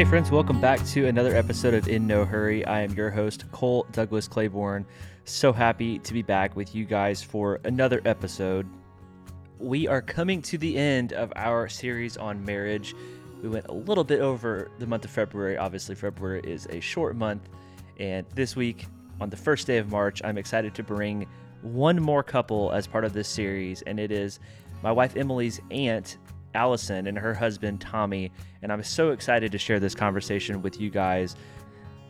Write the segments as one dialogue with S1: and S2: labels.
S1: Hey, friends, welcome back to another episode of In No Hurry. I am your host, Cole Douglas Claiborne. So happy to be back with you guys for another episode. We are coming to the end of our series on marriage. We went a little bit over the month of February. Obviously, February is a short month. And this week, on the first day of March, I'm excited to bring one more couple as part of this series, and it is my wife Emily's aunt, Allison, and her husband, Tommy. And I'm so excited to share this conversation with you guys.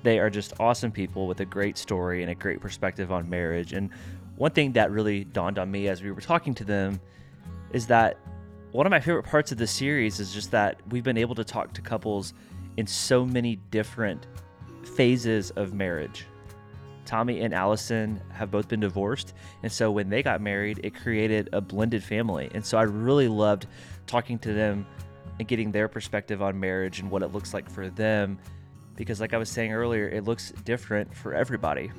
S1: They are just awesome people with a great story and a great perspective on marriage. And one thing that really dawned on me as we were talking to them is that one of my favorite parts of the series is just that we've been able to talk to couples in so many different phases of marriage. Tommy and Allison have both been divorced. And so when they got married, it created a blended family. And so I really loved talking to them and getting their perspective on marriage and what it looks like for them. Because, like I was saying earlier, it looks different for everybody.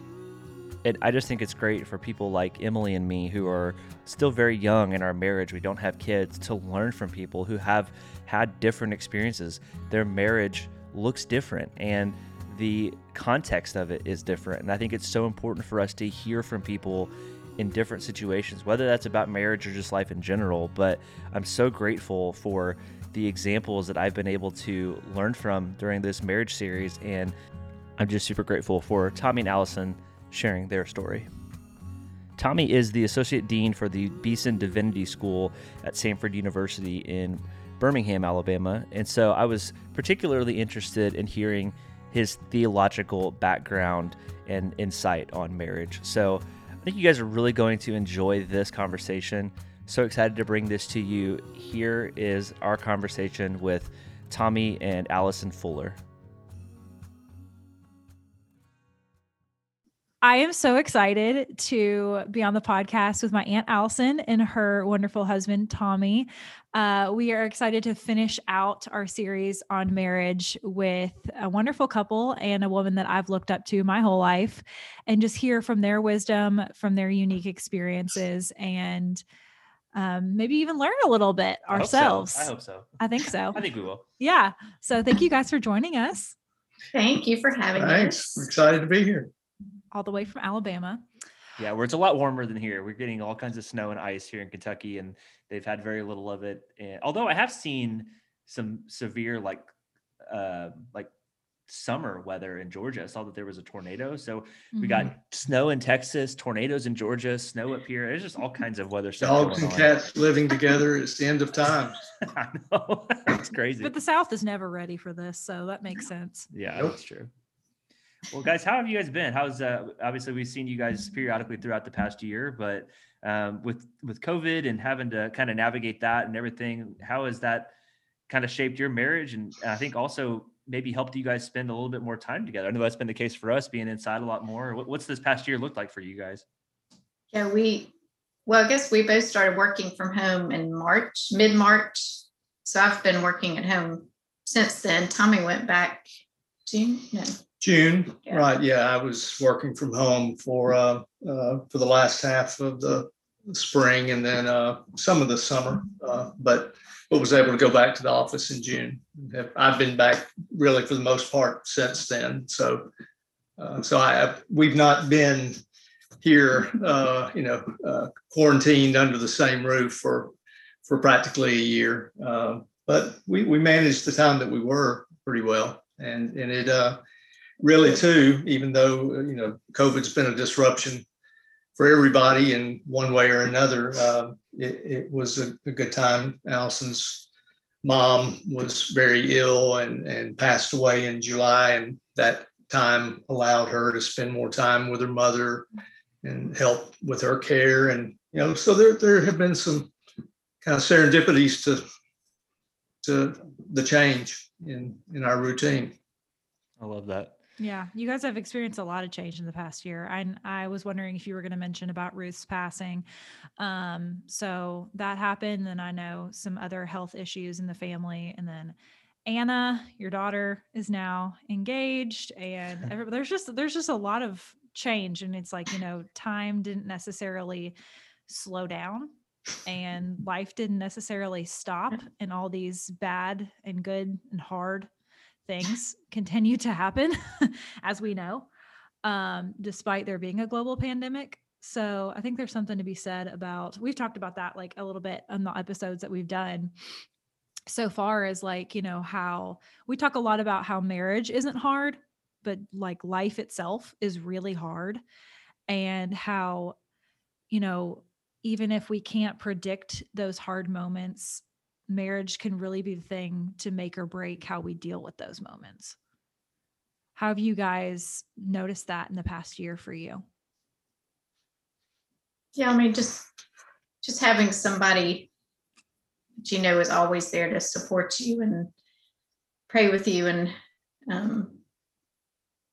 S1: And I just think it's great for people like Emily and me who are still very young in our marriage. We don't have kids to learn from people who have had different experiences. Their marriage looks different. And the context of it is different. And I think it's so important for us to hear from people in different situations, whether that's about marriage or just life in general. But I'm so grateful for the examples that I've been able to learn from during this marriage series. And I'm just super grateful for Tommy and Allison sharing their story. Tommy is the Associate Dean for the Beeson Divinity School at Samford University in Birmingham, Alabama. And so I was particularly interested in hearing his theological background and insight on marriage. So I think you guys are really going to enjoy this conversation. So excited to bring this to you. Here is our conversation with Tommy and Allison Fuller.
S2: I am so excited to be on the podcast with my Aunt Allison and her wonderful husband, Tommy. Uh, we are excited to finish out our series on marriage with a wonderful couple and a woman that I've looked up to my whole life and just hear from their wisdom, from their unique experiences, and um, maybe even learn a little bit
S1: I hope so.
S2: ourselves.
S1: I hope so.
S2: I think so.
S1: I think we will.
S2: yeah. So thank you guys for joining us
S3: Thank you for having
S4: Thanks. We're
S3: us.
S4: excited to be here.
S2: all the way from Alabama.
S1: Yeah, where it's a lot warmer than here. We're getting all kinds of snow and ice here in Kentucky, and they've had very little of it. And although I have seen some severe, like, uh, like summer weather in Georgia. I saw that there was a tornado. So we got
S2: Mhm.
S1: snow in Texas, tornadoes in Georgia, snow up here. There's just all kinds of weather stuff.
S4: Dogs
S1: going
S4: and
S1: on.
S4: cats living together. It's the end of time.
S1: I know. it's crazy.
S2: But the South is never ready for this, so that makes sense.
S1: Yeah,
S4: Nope.
S1: that's true. Well, guys, how have you guys been? How's uh obviously we've seen you guys periodically throughout the past year, but um with with COVID and having to kind of navigate that and everything, how has that kind of shaped your marriage and I think also maybe helped you guys spend a little bit more time together? I know that's been the case for us being inside a lot more. What, what's this past year looked like for you guys?
S3: Yeah, we, well, I guess we both started working from home in March, mid-March. So I've been working at home since then. Tommy went back June, no,
S4: June,
S3: Yeah.
S4: right? Yeah, I was working from home for uh, uh, for the last half of the spring and then uh, some of the summer, uh, but but was able to go back to the office in June. Have- I've been back really for the most part since then. So uh, so I we've not been here, uh, you know, uh, quarantined under the same roof for for practically a year. Uh, but we we managed the time that we were pretty well, and and it uh, really too, even though you know COVID's been a disruption for everybody in one way or another, uh, it, it was a, a good time. Allison's mom was very ill and and passed away in July, and that time allowed her to spend more time with her mother and help with her care, and you know, so there there have been some kind of serendipities to to the change in in our routine.
S1: I love that.
S2: Yeah, you guys have experienced a lot of change in the past year. I I was wondering if you were going to mention about Ruth's passing. Um, so that happened, and I know some other health issues in the family, and then Anna, your daughter, is now engaged, and every, there's just there's just a lot of change, and it's like you know time didn't necessarily slow down and life didn't necessarily stop and all these bad and good and hard things continue to happen, as we know, um, despite there being a global pandemic. So I think there's something to be said about, we've talked about that like a little bit on the episodes that we've done so far as like, you know, how we talk a lot about how marriage isn't hard, but like life itself is really hard and how, you know, even if we can't predict those hard moments, marriage can really be the thing to make or break how we deal with those moments. How have you guys noticed that in the past year for you?
S3: Yeah, I mean, just just having somebody that you know is always there to support you and pray with you and um,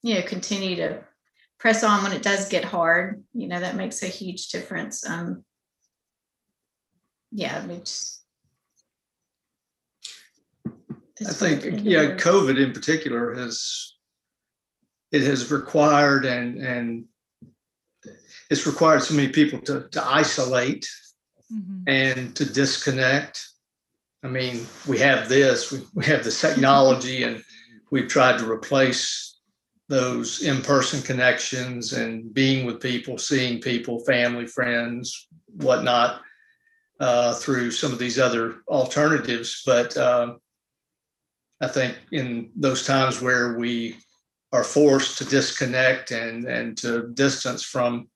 S3: you know continue to press on when it does get hard. You know that makes a huge difference. Um, yeah, I
S4: think, yeah, COVID in particular has, it has required and, and it's required so many people to, to isolate
S2: Mhm.
S4: and to disconnect. I mean, we have this, we, we have this technology and we've tried to replace those in-person connections and being with people, seeing people, family, friends, whatnot, uh, through some of these other alternatives. But um, I think in those times where we are forced to disconnect and, and to distance from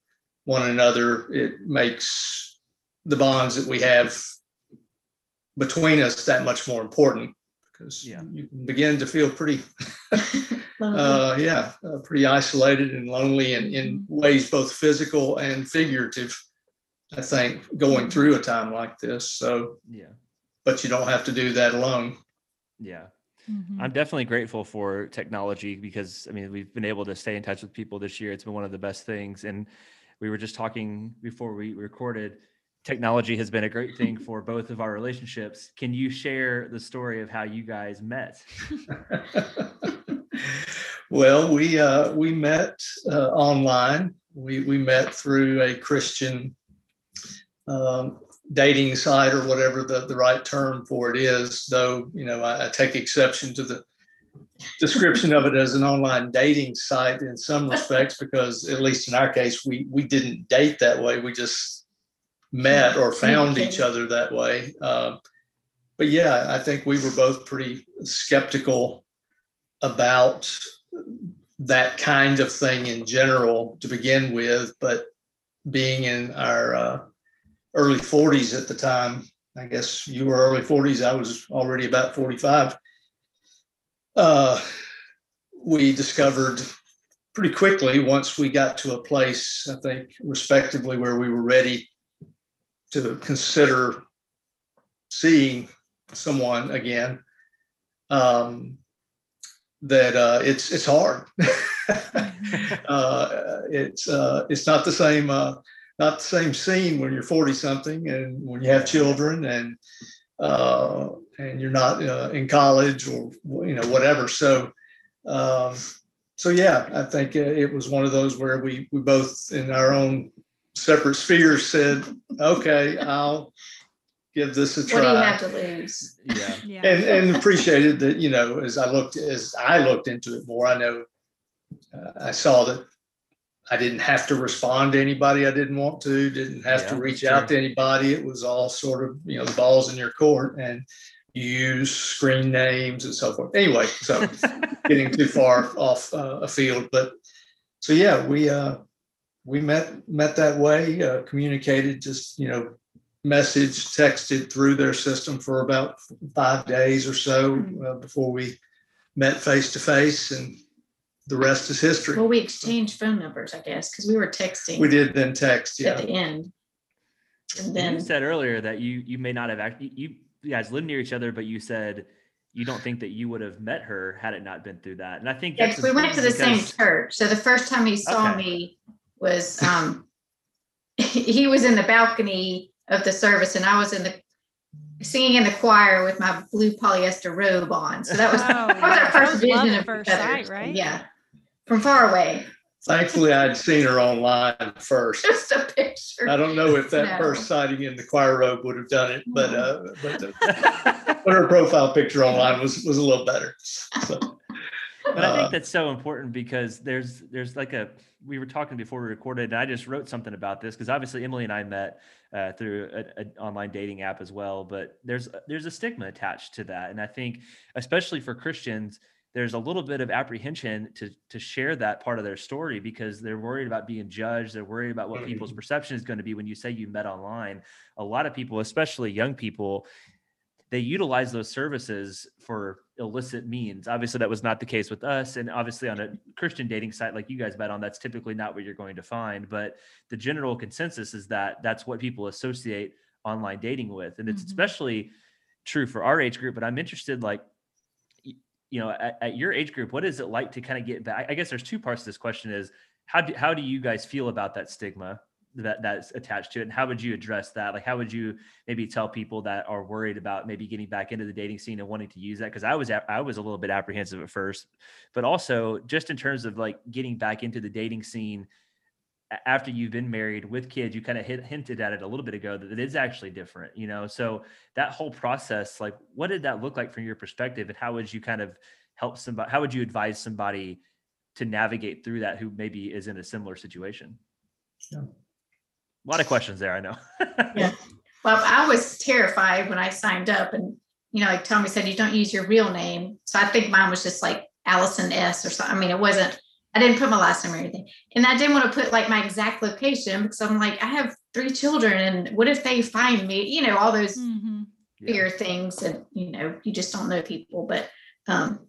S4: one another, it makes the bonds that we have between us that much more important because
S1: Yeah.
S4: you can begin to feel pretty, uh, yeah, uh, pretty isolated and lonely in, in ways both physical and figurative. I think going through a time like this. So,
S1: Yeah.
S4: but you don't have to do that alone.
S1: Yeah.
S2: Mhm.
S1: I'm definitely grateful for technology because I mean we've been able to stay in touch with people this year. It's been one of the best things. And we were just talking before we recorded. Technology has been a great thing for both of our relationships. Can you share the story of how you guys met?
S4: well, we uh, we met uh, online. We we met through a Christian um, dating site or whatever the, the right term for it is. Though you know, I, I take exception to the description of it as an online dating site in some respects because at least in our case, we we didn't date that way. We just met or found each other that way. Um, but yeah, I think we were both pretty skeptical about that kind of thing in general to begin with. But being in our uh, early 40s at the time, I guess you were early 40s, I was already about 45. Uh, we discovered pretty quickly once we got to a place, I think, respectively, where we were ready to consider seeing someone again. Um, that uh, it's it's hard. uh, it's uh, it's not the same uh, not the same scene when you're 40 something and when you have children and uh, and you're not uh, in college or you know whatever. So um, so yeah, I think uh, it was one of those where we we both in our own separate spheres said, okay, I'll give this a try.
S3: What do you
S4: try
S3: have to lose?
S1: Yeah.
S2: yeah.
S4: and and appreciated that you know as I looked as I looked into it more, I know uh, I saw that I didn't have to respond to anybody I didn't want to, didn't have to
S1: Yeah,
S4: reach
S1: true.
S4: out to anybody. It was all sort of you know the balls in your court, and you use screen names and so forth. Anyway, so getting too far off uh, a field, but so yeah, we uh, we met met that way, uh, communicated just you know message texted through their system for about five days or so
S3: Hmm.
S4: uh, before we met face to face and the rest is history
S3: Well, we exchanged phone numbers, I guess, because we were texting
S4: we did then text yeah.
S3: at the end. And then you
S1: said earlier that you you may not have actually you, you guys lived near each other, but you said you don't think that you would have met her had it not been through that. And I think
S3: yeah,
S1: that's
S3: 'cause we went to the
S1: important
S3: same church. So the first time he saw
S1: Okay.
S3: me was, um, he was in the balcony of the service and I was in the, singing in the choir with my blue polyester robe on. So that was,
S2: Oh,
S3: that was
S2: yeah.
S3: our first
S2: Love
S3: vision
S2: at
S3: of
S2: first
S3: each other.
S2: sight, right?
S3: Yeah, from far away,
S4: thankfully i'd seen her online first
S3: just a picture.
S4: i don't know if that
S3: No.
S4: first sighting in the choir robe would have done it but uh but, the, but her profile picture online was was a little better so,
S1: But I
S4: Uh,
S1: think that's so important because there's there's like a we were talking before we recorded, and I just wrote something about this because obviously Emily and I met uh, through an online dating app as well. But there's there's a stigma attached to that, and I think especially for Christians, there's a little bit of apprehension to to share that part of their story because they're worried about being judged. They're worried about what people's
S4: Mhm.
S1: perception is going to be when you say you met online. A lot of people, especially young people, they utilize those services for illicit means. Obviously, that was not the case with us. And obviously, on a Christian dating site like you guys met on, that's typically not what you're going to find. But the general consensus is that that's what people associate online dating with. And it's
S2: Mhm.
S1: especially true for our age group. But I'm interested, like, you know, at, at your age group, what is it like to kind of get back? I guess there's two parts to this question is how do, how do you guys feel about that stigma? that that's attached to it and how would you address that like how would you maybe tell people that are worried about maybe getting back into the dating scene and wanting to use that because i was I was a little bit apprehensive at first but also just in terms of like getting back into the dating scene after you've been married with kids you kind of hit, hinted at it a little bit ago that it is actually different you know so that whole process like what did that look like from your perspective and how would you kind of help somebody how would you advise somebody to navigate through that who maybe is in a similar situation
S4: Yeah.
S1: a lot of questions there, I know.
S3: Yeah. Well, I was terrified when I signed up and, you know, like Tommy said, you don't use your real name. So I think mine was just like Allison S or something. I mean, it wasn't, I didn't put my last name or anything. And I didn't want to put like my exact location because I'm like, I have three children and what if they find me? You know, all those
S2: Mhm.
S1: Yeah.
S3: fear things and, you know, you just don't know people. But um,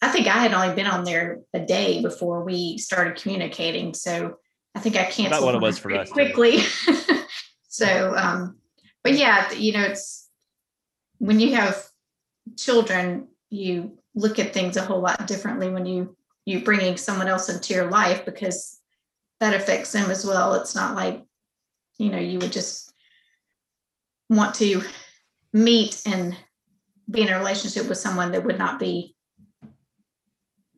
S3: I think I had only been on there a day before we started communicating. So I think I canceled
S1: what it was for
S3: pretty
S1: us,
S3: quickly. so, um, but yeah, you know, it's when you have children, you look at things a whole lot differently when you you bringing someone else into your life because that affects them as well. It's not like you know you would just want to meet and be in a relationship with someone that would not be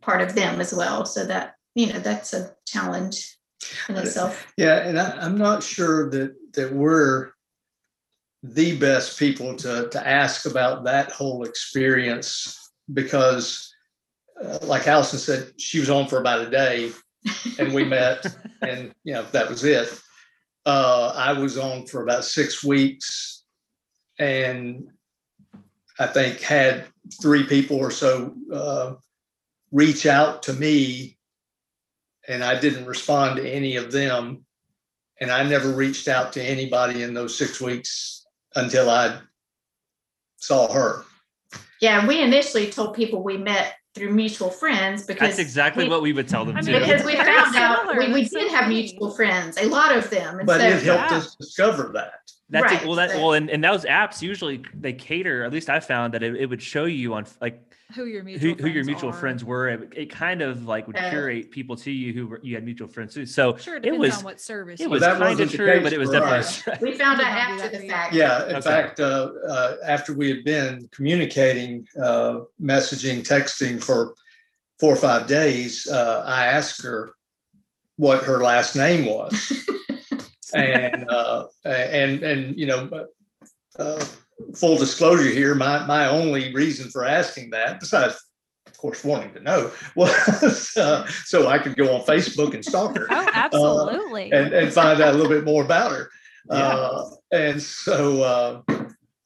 S3: part of them as well. So that you know that's a challenge in itself.
S4: Yeah, and I, I'm not sure that that we're the best people to to ask about that whole experience because, uh, like Allison said, she was on for about a day, and we met, and you know that was it. Uh, I was on for about six weeks, and I think had three people or so uh, reach out to me and I didn't respond to any of them. And I never reached out to anybody in those six weeks until I saw her.
S3: Yeah, we initially told people we met through mutual friends because
S1: That's exactly
S3: we-
S1: what we would tell them
S2: I
S1: too.
S2: mean,
S3: because we
S2: Very
S3: found out we, we did have mutual friends, a lot of them. And
S4: But
S3: so
S4: it helped
S2: Yeah.
S4: us discover that.
S1: That's it.
S3: Right,
S1: well, that well, and, and those apps usually they cater. At least I found that it, it would show you on like
S2: Who your mutual
S1: who, who your
S2: friends
S1: mutual
S2: are.
S1: friends were. It, it kind of like would curate people to you who were, you had mutual friends too. So
S2: Sure, it
S1: it
S2: depends
S1: was
S2: on what service.
S1: it was
S4: that
S2: use.
S1: kind of true, but it was definitely
S4: us.
S3: we found out after the fact.
S4: Yeah, in
S1: Okay.
S4: fact, uh, uh, after we had been communicating, uh, messaging, texting for four or five days, uh, I asked her what her last name was. and uh, and and you know, uh, full disclosure here, my my only reason for asking that, besides of course wanting to know, was uh, so I could go on Facebook and stalk her
S2: Oh, absolutely.
S4: and, and find out a little bit more about her.
S1: Yeah.
S4: Uh, and so, uh,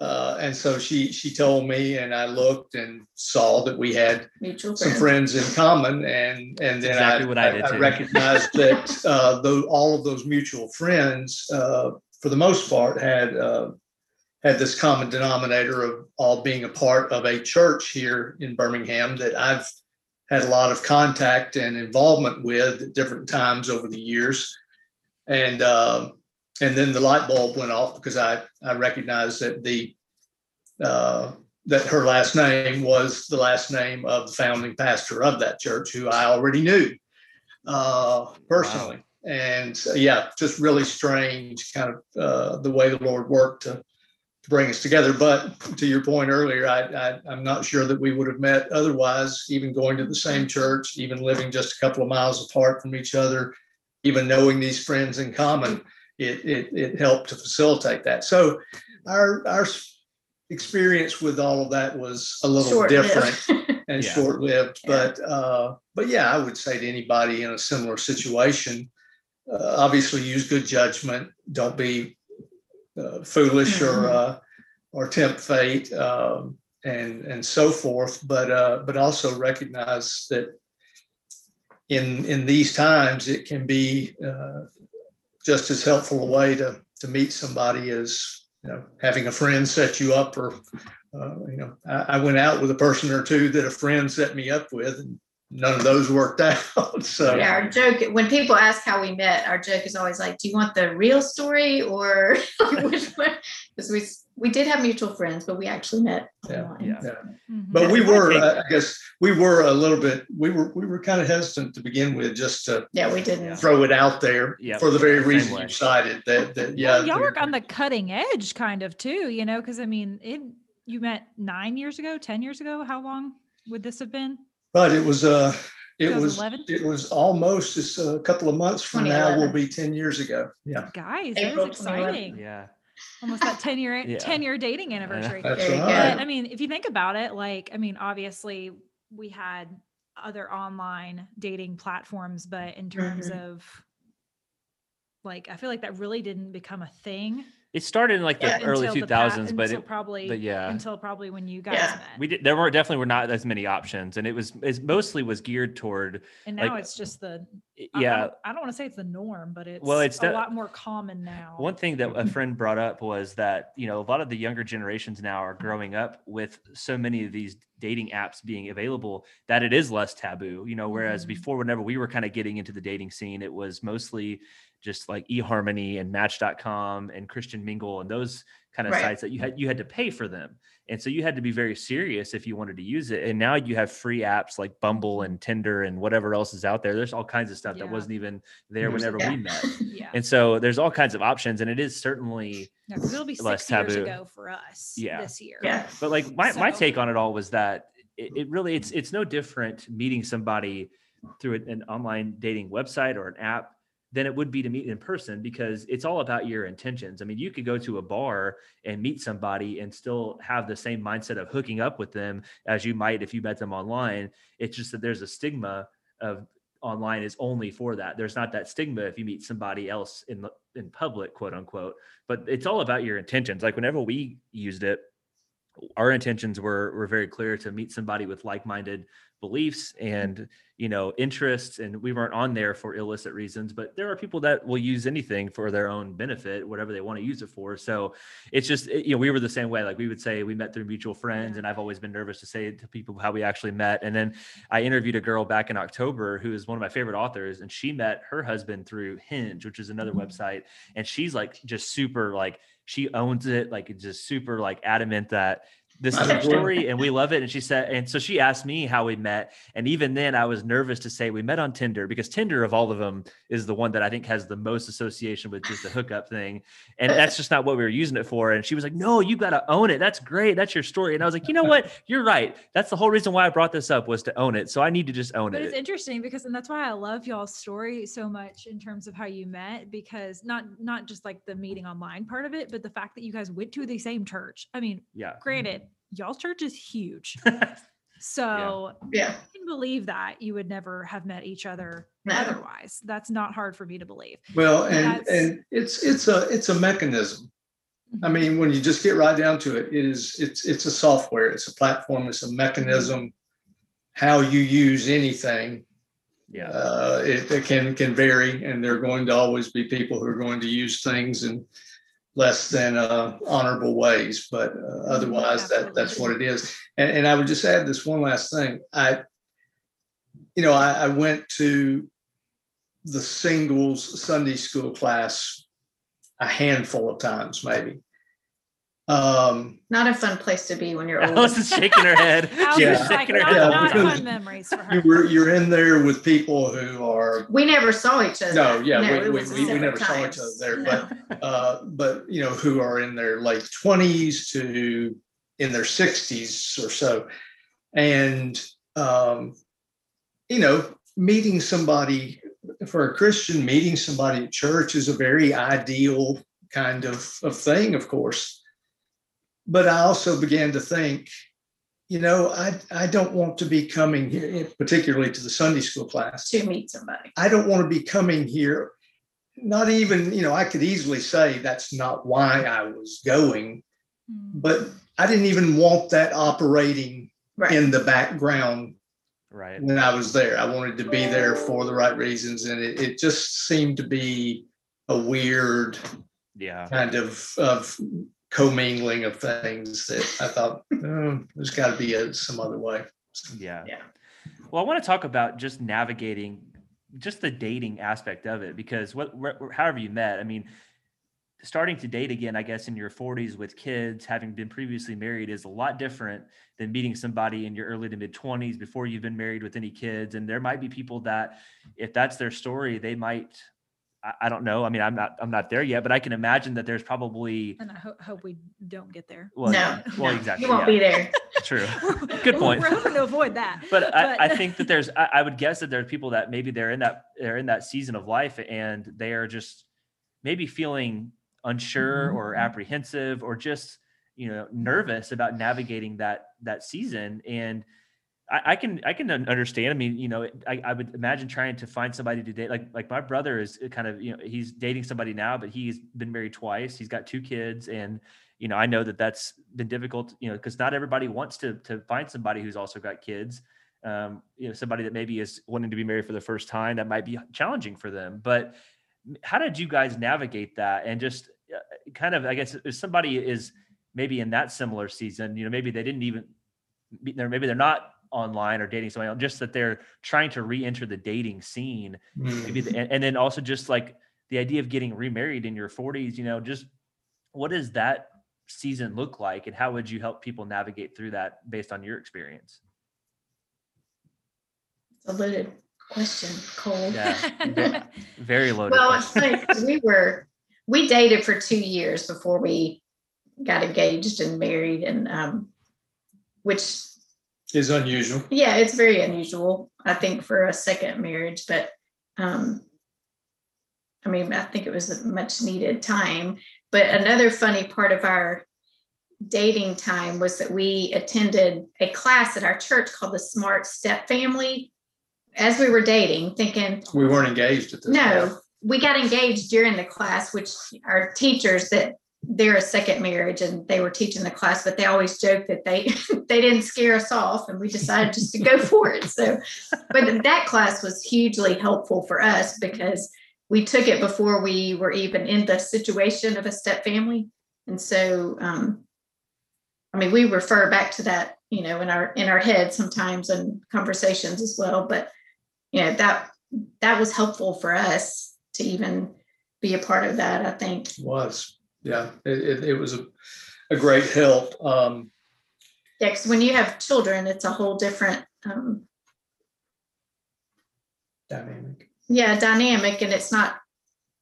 S4: uh, and so she, she told me and I looked and saw that we had
S3: Mutual
S4: some
S3: friends.
S4: friends in common and, and then
S1: Exactly
S4: I,
S1: what I did too.
S4: recognized that, uh, though all of those mutual friends, uh, for the most part had, uh, had this common denominator of all being a part of a church here in Birmingham that I've had a lot of contact and involvement with at different times over the years. And um, and then the light bulb went off because I I recognized that the uh, that her last name was the last name of the founding pastor of that church, who I already knew uh, personally. And so, yeah, just really strange, kind of uh, the way the Lord worked to bring us together. But to your point earlier, I, I I'm not sure that we would have met otherwise, even going to the same church, even living just a couple of miles apart from each other, even knowing these friends in common. It it, it helped to facilitate that. So our our experience with all of that was a little
S3: Short-lived.
S4: different and
S1: Yeah.
S4: short-lived.
S3: Yeah.
S4: But uh, but yeah, I would say to anybody in a similar situation, uh, obviously use good judgment. Don't be uh, foolish or uh, or tempt fate um, and and so forth. But uh, but also recognize that in in these times it can be uh, just as helpful a way to to meet somebody as you know having a friend set you up or uh, you know I, I went out with a person or two that a friend set me up with and none of those worked out so
S3: Yeah, our joke, when people ask how we met, our joke is always like, do you want the real story or which one? Because we, we did have mutual friends, but we actually met
S4: Yeah,
S3: online.
S1: yeah.
S4: yeah.
S2: Mhm.
S4: but we were uh, i guess we were a little bit we were we were kind of hesitant to begin with just to
S3: Yeah, we didn't.
S4: throw it out there
S1: Yeah,
S4: for the very
S1: same
S4: reason
S1: way.
S4: you cited that that yeah
S2: Well, y'all
S4: there-
S2: work on the cutting edge kind of too, you know, because I mean, it you met nine years ago, 10 years ago. How long would this have been?
S4: But it was uh it was it was almost just a couple of months from now will be 10 years ago yeah
S2: Guys, that
S3: April
S2: is exciting.
S1: Yeah.
S2: Almost that 10 year
S1: Yeah.
S2: 10 year dating anniversary.
S4: that's right
S2: But I mean, if you think about it, like, I mean, obviously we had other online dating platforms, but in terms
S3: Mhm.
S2: of like, I feel like that really didn't become a thing.
S1: It started in like the
S3: Yeah,
S1: early
S2: until
S1: two
S2: the pa-
S1: thousands, but it,
S2: probably,
S1: but yeah.
S2: until probably when you guys
S3: Yeah.
S2: met.
S1: we did there were definitely were not as many options, and it was it mostly was geared toward
S2: and
S1: like,
S2: now it's just the,
S1: i-
S2: I- I
S1: yeah.
S2: don't- I don't want to say it's the norm, but it's,
S1: Well, it's
S2: a
S1: de-
S2: lot more common now.
S1: One thing that a friend brought up was that, you know, a lot of the younger generations now are growing up with so many of these dating apps being available that it is less taboo, you know, whereas
S2: Mhm.
S1: before, whenever we were kind of getting into the dating scene, it was mostly just like eHarmony and Match.com and Christian Mingle and those kind of
S3: Right.
S1: sites that you had you had to pay for them. And so you had to be very serious if you wanted to use it. And now you have free apps like Bumble and Tinder and whatever else is out there. There's all kinds of stuff that wasn't even there
S4: Mhm.
S1: whenever
S3: Yeah.
S1: we met.
S2: yeah.
S1: And so there's all kinds of options and it is certainly
S2: Yeah, 'cause it'll be
S1: less
S2: six years
S1: taboo.
S2: ago for us
S1: Yeah.
S2: this year.
S3: Yeah.
S1: but like my, my take on it all was that it, it really it's it's no different meeting somebody through an- an online dating website or an app than it would be to meet in person because it's all about your intentions. I mean, you could go to a bar and meet somebody and still have the same mindset of hooking up with them as you might if you met them online. It's just that there's a stigma of online is only for that. There's not that stigma if you meet somebody else in in public, quote unquote. But it's all about your intentions. Like whenever we used it, our intentions were were very clear to meet somebody with like-minded beliefs and you know interests and we weren't on there for illicit reasons but there are people that will use anything for their own benefit whatever they want to use it for so it's just it- you know we were the same way like we would say we met through mutual friends and i've always been nervous to say to people how we actually met and then i interviewed a girl back in october who is one of my favorite authors and she met her husband through hinge which is another
S3: Mhm.
S1: website and she's like just super like she owns it like it's just super like adamant that this is her story and we love it and she said and so she asked me how we met and even then i was nervous to say we met on tinder because tinder of all of them is the one that i think has the most association with just the hookup thing and that's just not what we were using it for and she was like no you got to own it. That's great. That's your story. And i was like you know what? You're right. That's the whole reason why i brought this up was to own it. So i need to just own it.
S2: But it's interesting because, and that's why I love y'all's story so much in terms of how you met, because not not just like the meeting online part of it, but the fact that you guys went to the same church. I mean,
S1: yeah.
S2: granted, y'all's church is huge, so
S3: Yeah.
S2: I can believe that you would never have met each other
S3: No.
S2: otherwise. That's not hard for me to believe.
S4: well and
S2: that's-
S4: and it's it's a it's a mechanism I mean, when you just get right down to it, it is it's it's a software, it's a platform, it's a mechanism. How you use anything,
S1: yeah
S4: uh, it, it can can vary, and there are going to always be people who are going to use things in less than uh, honorable ways. But uh, otherwise, that that's what it is. And, and I would just add this one last thing. I, you know, I, I went to the singles Sunday school class a handful of times, maybe. Um,
S3: Not a fun place to be when you're old.
S1: Allison's shaking her head
S2: Alice
S4: Yeah.
S1: was
S2: is
S1: shaking her
S2: not,
S1: head
S4: Yeah,
S2: not fun memories for her.
S4: you were you're in there with people who are
S3: We never saw each other.
S4: no, yeah,
S3: No,
S4: we, we, we, we
S3: separate
S4: never saw each other there,
S3: No.
S4: but uh, but you know, who are in their late twenties to in their sixties or so, and um, you know, meeting somebody for a Christian, meeting somebody at church is a very ideal kind of of thing, of course. But I also began to think, you know, I, I don't want to be coming here, particularly to the Sunday school class.
S3: To meet somebody.
S4: I don't want to be coming here. Not even, you know, I could easily say that's not why I was going,
S2: Mm.
S4: but I didn't even want that operating
S3: Right.
S4: in the background
S1: Right.
S4: when I was there. I wanted to be there for the right reasons. And it, it just seemed to be a weird
S1: Yeah.
S4: kind of, of commingling of things that I thought, oh, there's got to be a, some other way.
S1: Yeah.
S3: Yeah.
S1: Well, I want to talk about just navigating just the dating aspect of it because what wh- however you met, I mean, starting to date again, I guess in your 40s with kids, having been previously married is a lot different than meeting somebody in your early to mid 20s before you've been married with any kids. And there might be people that if that's their story, they might I, I don't know. I mean, I'm not I'm not there yet, but I can imagine that there's probably
S2: And I ho- hope we don't get there.
S1: well,
S3: No,
S1: well,
S3: no,
S1: exactly.
S3: You won't
S1: yeah,
S3: be there.
S1: True. Good point.
S2: We're hoping to avoid that.
S1: but I, I think that there's I, I would guess that there's people that maybe they're in that they're in that season of life and they are just maybe feeling unsure mm-hmm. or apprehensive or just you know nervous about navigating that that season and I, can I can understand. I mean, you know, I, I would imagine trying to find somebody to date. Like like my brother is kind of you know he's dating somebody now, but he's been married twice. He's got two kids, and you know I know that that's been difficult. You know, because not everybody wants to to find somebody who's also got kids. Um, you know, somebody that maybe is wanting to be married for the first time that might be challenging for them. But how did you guys navigate that? And just uh, kind of, I guess, if somebody is maybe in that similar season, you know, maybe they didn't even maybe they're not online or dating somebody else, just that they're trying to re-enter the dating scene maybe the, and, and then also just like the idea of getting remarried in your 40s you know just what does that season look like and how would you help people navigate through that based on your experience
S3: It's a loaded question, Cole.
S1: Yeah. very loaded
S3: Well,
S1: question.
S3: it's funny 'cause we were we dated for two years before we got engaged and married, and um, which
S4: Is unusual.
S3: yeah, it's very unusual, I think, for a second marriage. But um, I mean, I think it was a much needed time. But another funny part of our dating time was that we attended a class at our church called the Smart Step Family. As we were dating, thinking,
S4: We weren't engaged at this
S3: no,
S4: point.
S3: we got engaged during the class, which our teachers that they're a second marriage and they were teaching the class, but they always joke that they they didn't scare us off and we decided just to go for it. So, but that class was hugely helpful for us because we took it before we were even in the situation of a step family. And so um I mean we refer back to that, you know, in our in our head sometimes and conversations as well. But you know, that that was helpful for us to even be a part of that, I think.
S4: Was, yeah, it, it, it was a, a great help. Um,
S3: Yeah, because when you have children, it's a whole different um
S4: dynamic.
S3: yeah, dynamic and it's not,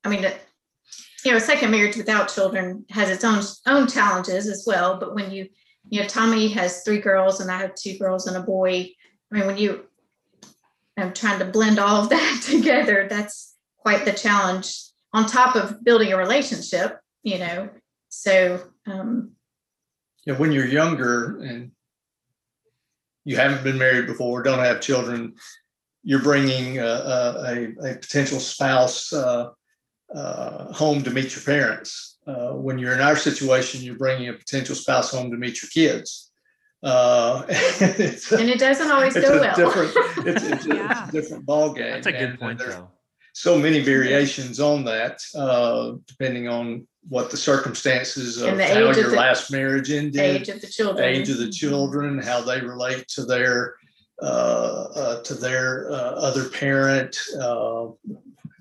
S3: I mean, it, you know, a second marriage without children has its own own challenges as well. But when you, you know, Tommy has three girls and I have two girls and a boy. I mean, when you I'm trying to blend all of that together, that's quite the challenge on top of building a relationship, you know. So um
S4: Yeah, when you're younger and you haven't been married before, don't have children, you're bringing a, a, a, a potential spouse uh, uh, home to meet your parents. Uh, when you're in our situation, you're bringing a potential spouse home to meet your kids. Uh, it's a,
S3: and it doesn't always go well.
S4: different, it's, it's a- it's a different ballgame.
S1: that's a good
S4: And, uh,
S1: point though
S4: So many variations on that, uh, depending on what the circumstances of
S3: And the
S4: how your
S3: the-
S4: last marriage ended
S3: age of the children.
S4: age of the children, how they relate to their uh, uh, to their uh, other parent, uh,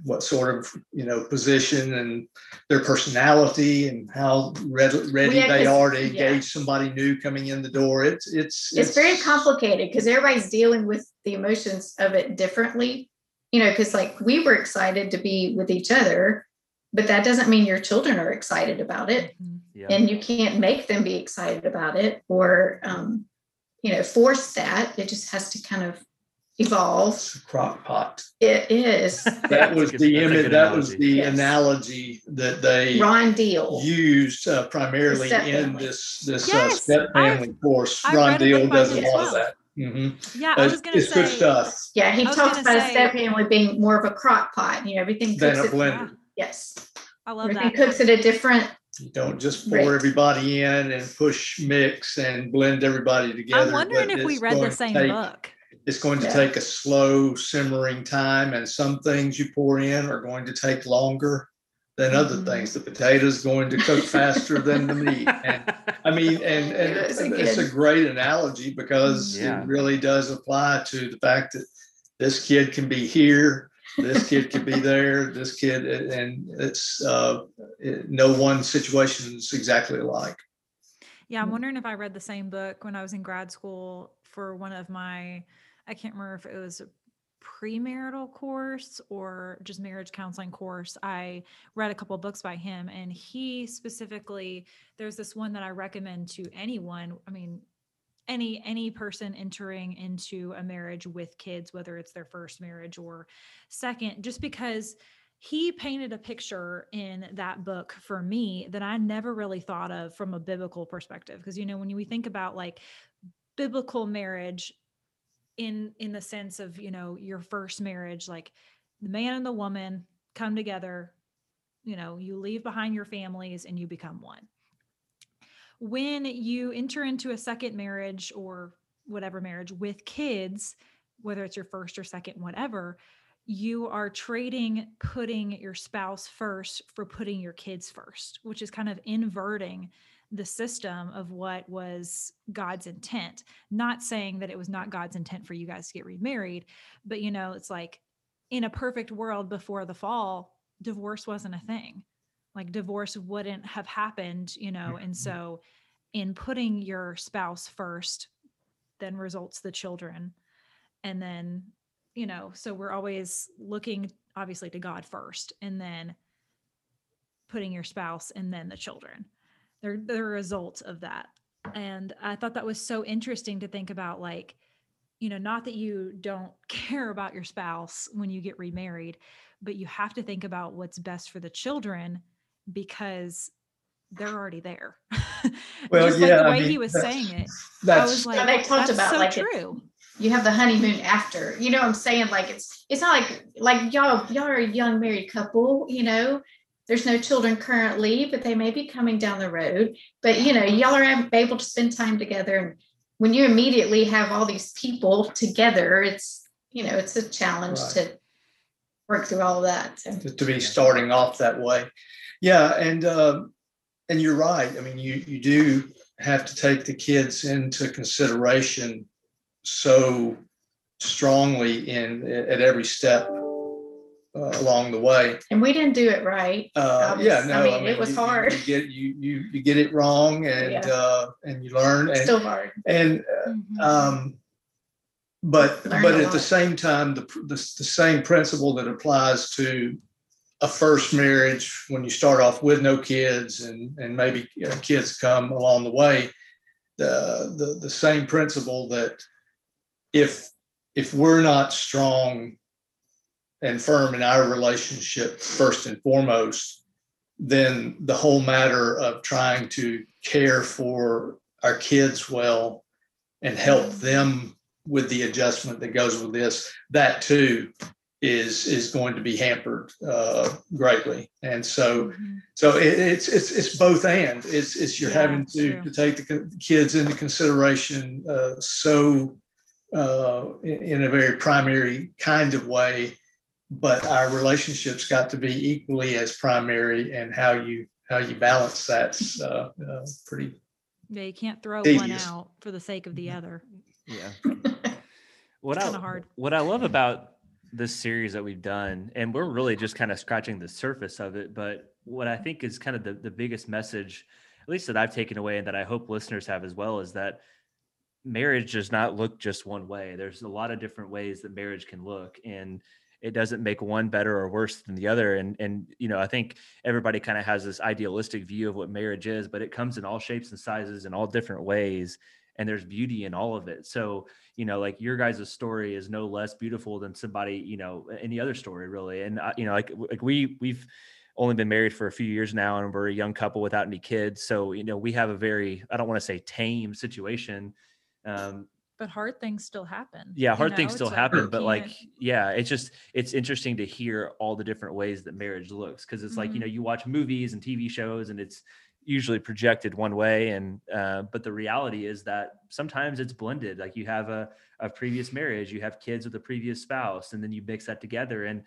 S4: what sort of you know position and their personality and how ready, ready
S3: Yeah,
S4: they are to
S3: yeah.
S4: engage somebody new coming in the door. It's it's
S3: it's very complicated because everybody's dealing with the emotions of it differently you know because like we were excited to be with each other but that doesn't mean your children are excited about it
S2: Mhm.
S1: yeah
S3: and you can't make them be excited about it or um, you know force that it just has to kind of evolve.
S4: It's crock pot.
S3: It is.
S4: That was
S1: good-
S4: the image,
S1: good
S4: that was the
S3: Yes.
S4: analogy that they
S3: Ron Deal.
S4: used uh, primarily in
S3: family.
S4: this, this uh,
S2: Yes,
S4: step
S2: I've-
S4: family course.
S2: I've
S4: Ron Deal does a
S3: him as
S4: lot of that. Mhm.
S2: Yeah, I
S4: It's
S2: was gonna
S4: it's good
S2: say.
S4: stuff
S3: Yeah, he talks
S2: gonna
S3: about a
S2: say-
S3: step family being more of a crock pot, you know, everything
S4: than
S3: cooks
S4: a
S3: it.
S4: blender.
S3: Yes.
S2: I love
S3: Everything
S2: that.
S3: cooks at a different,
S4: You don't just
S3: Right.
S4: pour everybody in and push, mix and blend everybody together.
S2: I'm wondering if we read the same
S4: take-
S2: book.
S4: It's going to
S3: Yeah.
S4: take a slow simmering time and some things you pour in are going to take longer than other
S3: Mhm.
S4: things. The potato's going to cook faster than the meat. And I mean, and, and
S3: That's a
S4: it's a great analogy because
S1: Yeah.
S4: it really does apply to the fact that this kid can be here, this kid can be there, this kid, and it's, uh, it- no one situation is exactly alike.
S2: Yeah, I'm
S3: Mm.
S2: wondering if I read the same book when I was in grad school for one of my, I can't remember if it was a premarital course or just marriage counseling course. I read a couple books by him, and he specifically, there's this one that I recommend to anyone. I mean, any any person entering into a marriage with kids whether it's their first marriage or second just because he painted a picture in that book for me that I never really thought of from a biblical perspective. Because you know, when we think about like biblical marriage in in the sense of, you know, your first marriage, like the man and the woman come together, you know, you leave behind your families and you become one. When you enter into a second marriage or whatever marriage with kids, whether it's your first or second, whatever, you are trading putting your spouse first for putting your kids first, which is kind of inverting the system of what was God's intent. Not saying that it was not God's intent for you guys to get remarried, but you know, it's like in a perfect world before the fall, divorce wasn't a thing. Like divorce wouldn't have happened, you know, and
S4: Mhm.
S2: so in putting your spouse first, then results the children. And then you know, so we're always looking obviously to God first and then putting your spouse and then the children. They're the result of that. And I thought that was so interesting to think about like, you know, not that you don't care about your spouse when you get remarried, but you have to think about what's best for the children because they're already there.
S4: Well,
S2: Just
S4: yeah,
S2: like the
S4: I
S2: way he was saying it. I was like,
S3: Yeah, they talked
S2: that's
S3: about,
S2: so
S3: like, it-
S2: true.
S3: you have the honeymoon after, you know what I'm saying? Like it's, it's not like, like y'all, y'all are a young married couple, you know? There's no children currently, but they may be coming down the road. But you know, y'all are able to spend time together. And when you immediately have all these people together, it's, you know, it's a challenge
S4: Right.
S3: to work through all that. So.
S4: to to be starting off that way. Yeah, and um, and you're right. I mean, you you do have to take the kids into consideration so strongly in at every step uh, along the way.
S3: And we didn't do it right.
S4: Uh, yeah, no,
S3: I mean, it was
S4: you- you-
S3: hard.
S4: You get you you you get it wrong, and
S3: Yeah.
S4: uh, and you learn, and
S3: Still hard.
S4: and
S2: Mhm.
S4: um, but
S3: Learn
S4: but
S3: a
S4: at the same time, the, the the same principle that applies to a first marriage when you start off with no kids and and maybe you know, kids come along the way, the the the same principle that if if we're not strong and firm in our relationship first and foremost, then the whole matter of trying to care for our kids well and help them with the adjustment that goes with this, that too is is going to be hampered uh, greatly. And so
S2: Mhm.
S4: so it, it's it's it's both and it's it's you're
S2: Yeah,
S4: having to to take the kids into consideration uh, so uh, in, in a very primary kind of way, but our relationships got to be equally as primary, and how you how you balance that's uh, uh, pretty
S2: Yeah, you can't throw one out for the sake of the other.
S1: Yeah. What
S2: It's
S1: I
S2: hard.
S1: what I love about this series that we've done, and we're really just kind of scratching the surface of it, but what I think is kind of the, the biggest message, at least that I've taken away and that I hope listeners have as well, is that marriage does not look just one way. There's a lot of different ways that marriage can look. And it doesn't make one better or worse than the other. And and you know, I think everybody kind of has this idealistic view of what marriage is, but it comes in all shapes and sizes and all different ways. and there's beauty in all of it so you know like your guys' story is no less beautiful than somebody you know any other story really and uh, you know like like we we've only been married for a few years now and we're a young couple without any kids so you know we have a very i don't want to say tame situation um,
S2: but hard things still happen.
S1: yeah
S2: you
S1: hard
S2: know?
S1: things still
S2: like
S1: happen
S2: you
S1: but like yeah it's just it's interesting to hear all the different ways that marriage looks because it's like you know you watch movies and tv shows and it's usually projected one way and uh, but the reality is that sometimes it's blended like you have a, a previous marriage you have kids with a previous spouse and then you mix that together and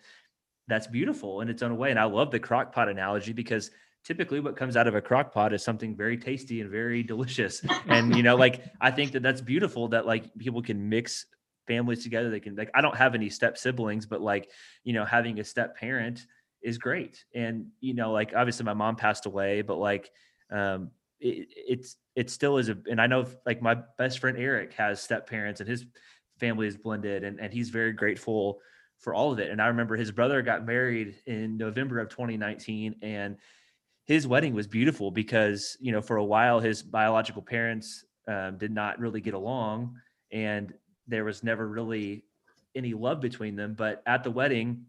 S1: that's beautiful in its own way and i love the crock pot analogy because typically what comes out of a crock pot is something very tasty and very delicious. And you know like i think that that's beautiful that like people can mix families together. They can like i don't have any step siblings but like you know having a step parent is great. And you know like obviously my mom passed away but like um it, it's it still is a and i know like my best friend eric has step parents and his family is blended and, and he's very grateful for all of it. And i remember his brother got married in november of 2019 and his wedding was beautiful because you know for a while his biological parents um, did not really get along and there was never really any love between them. But at the wedding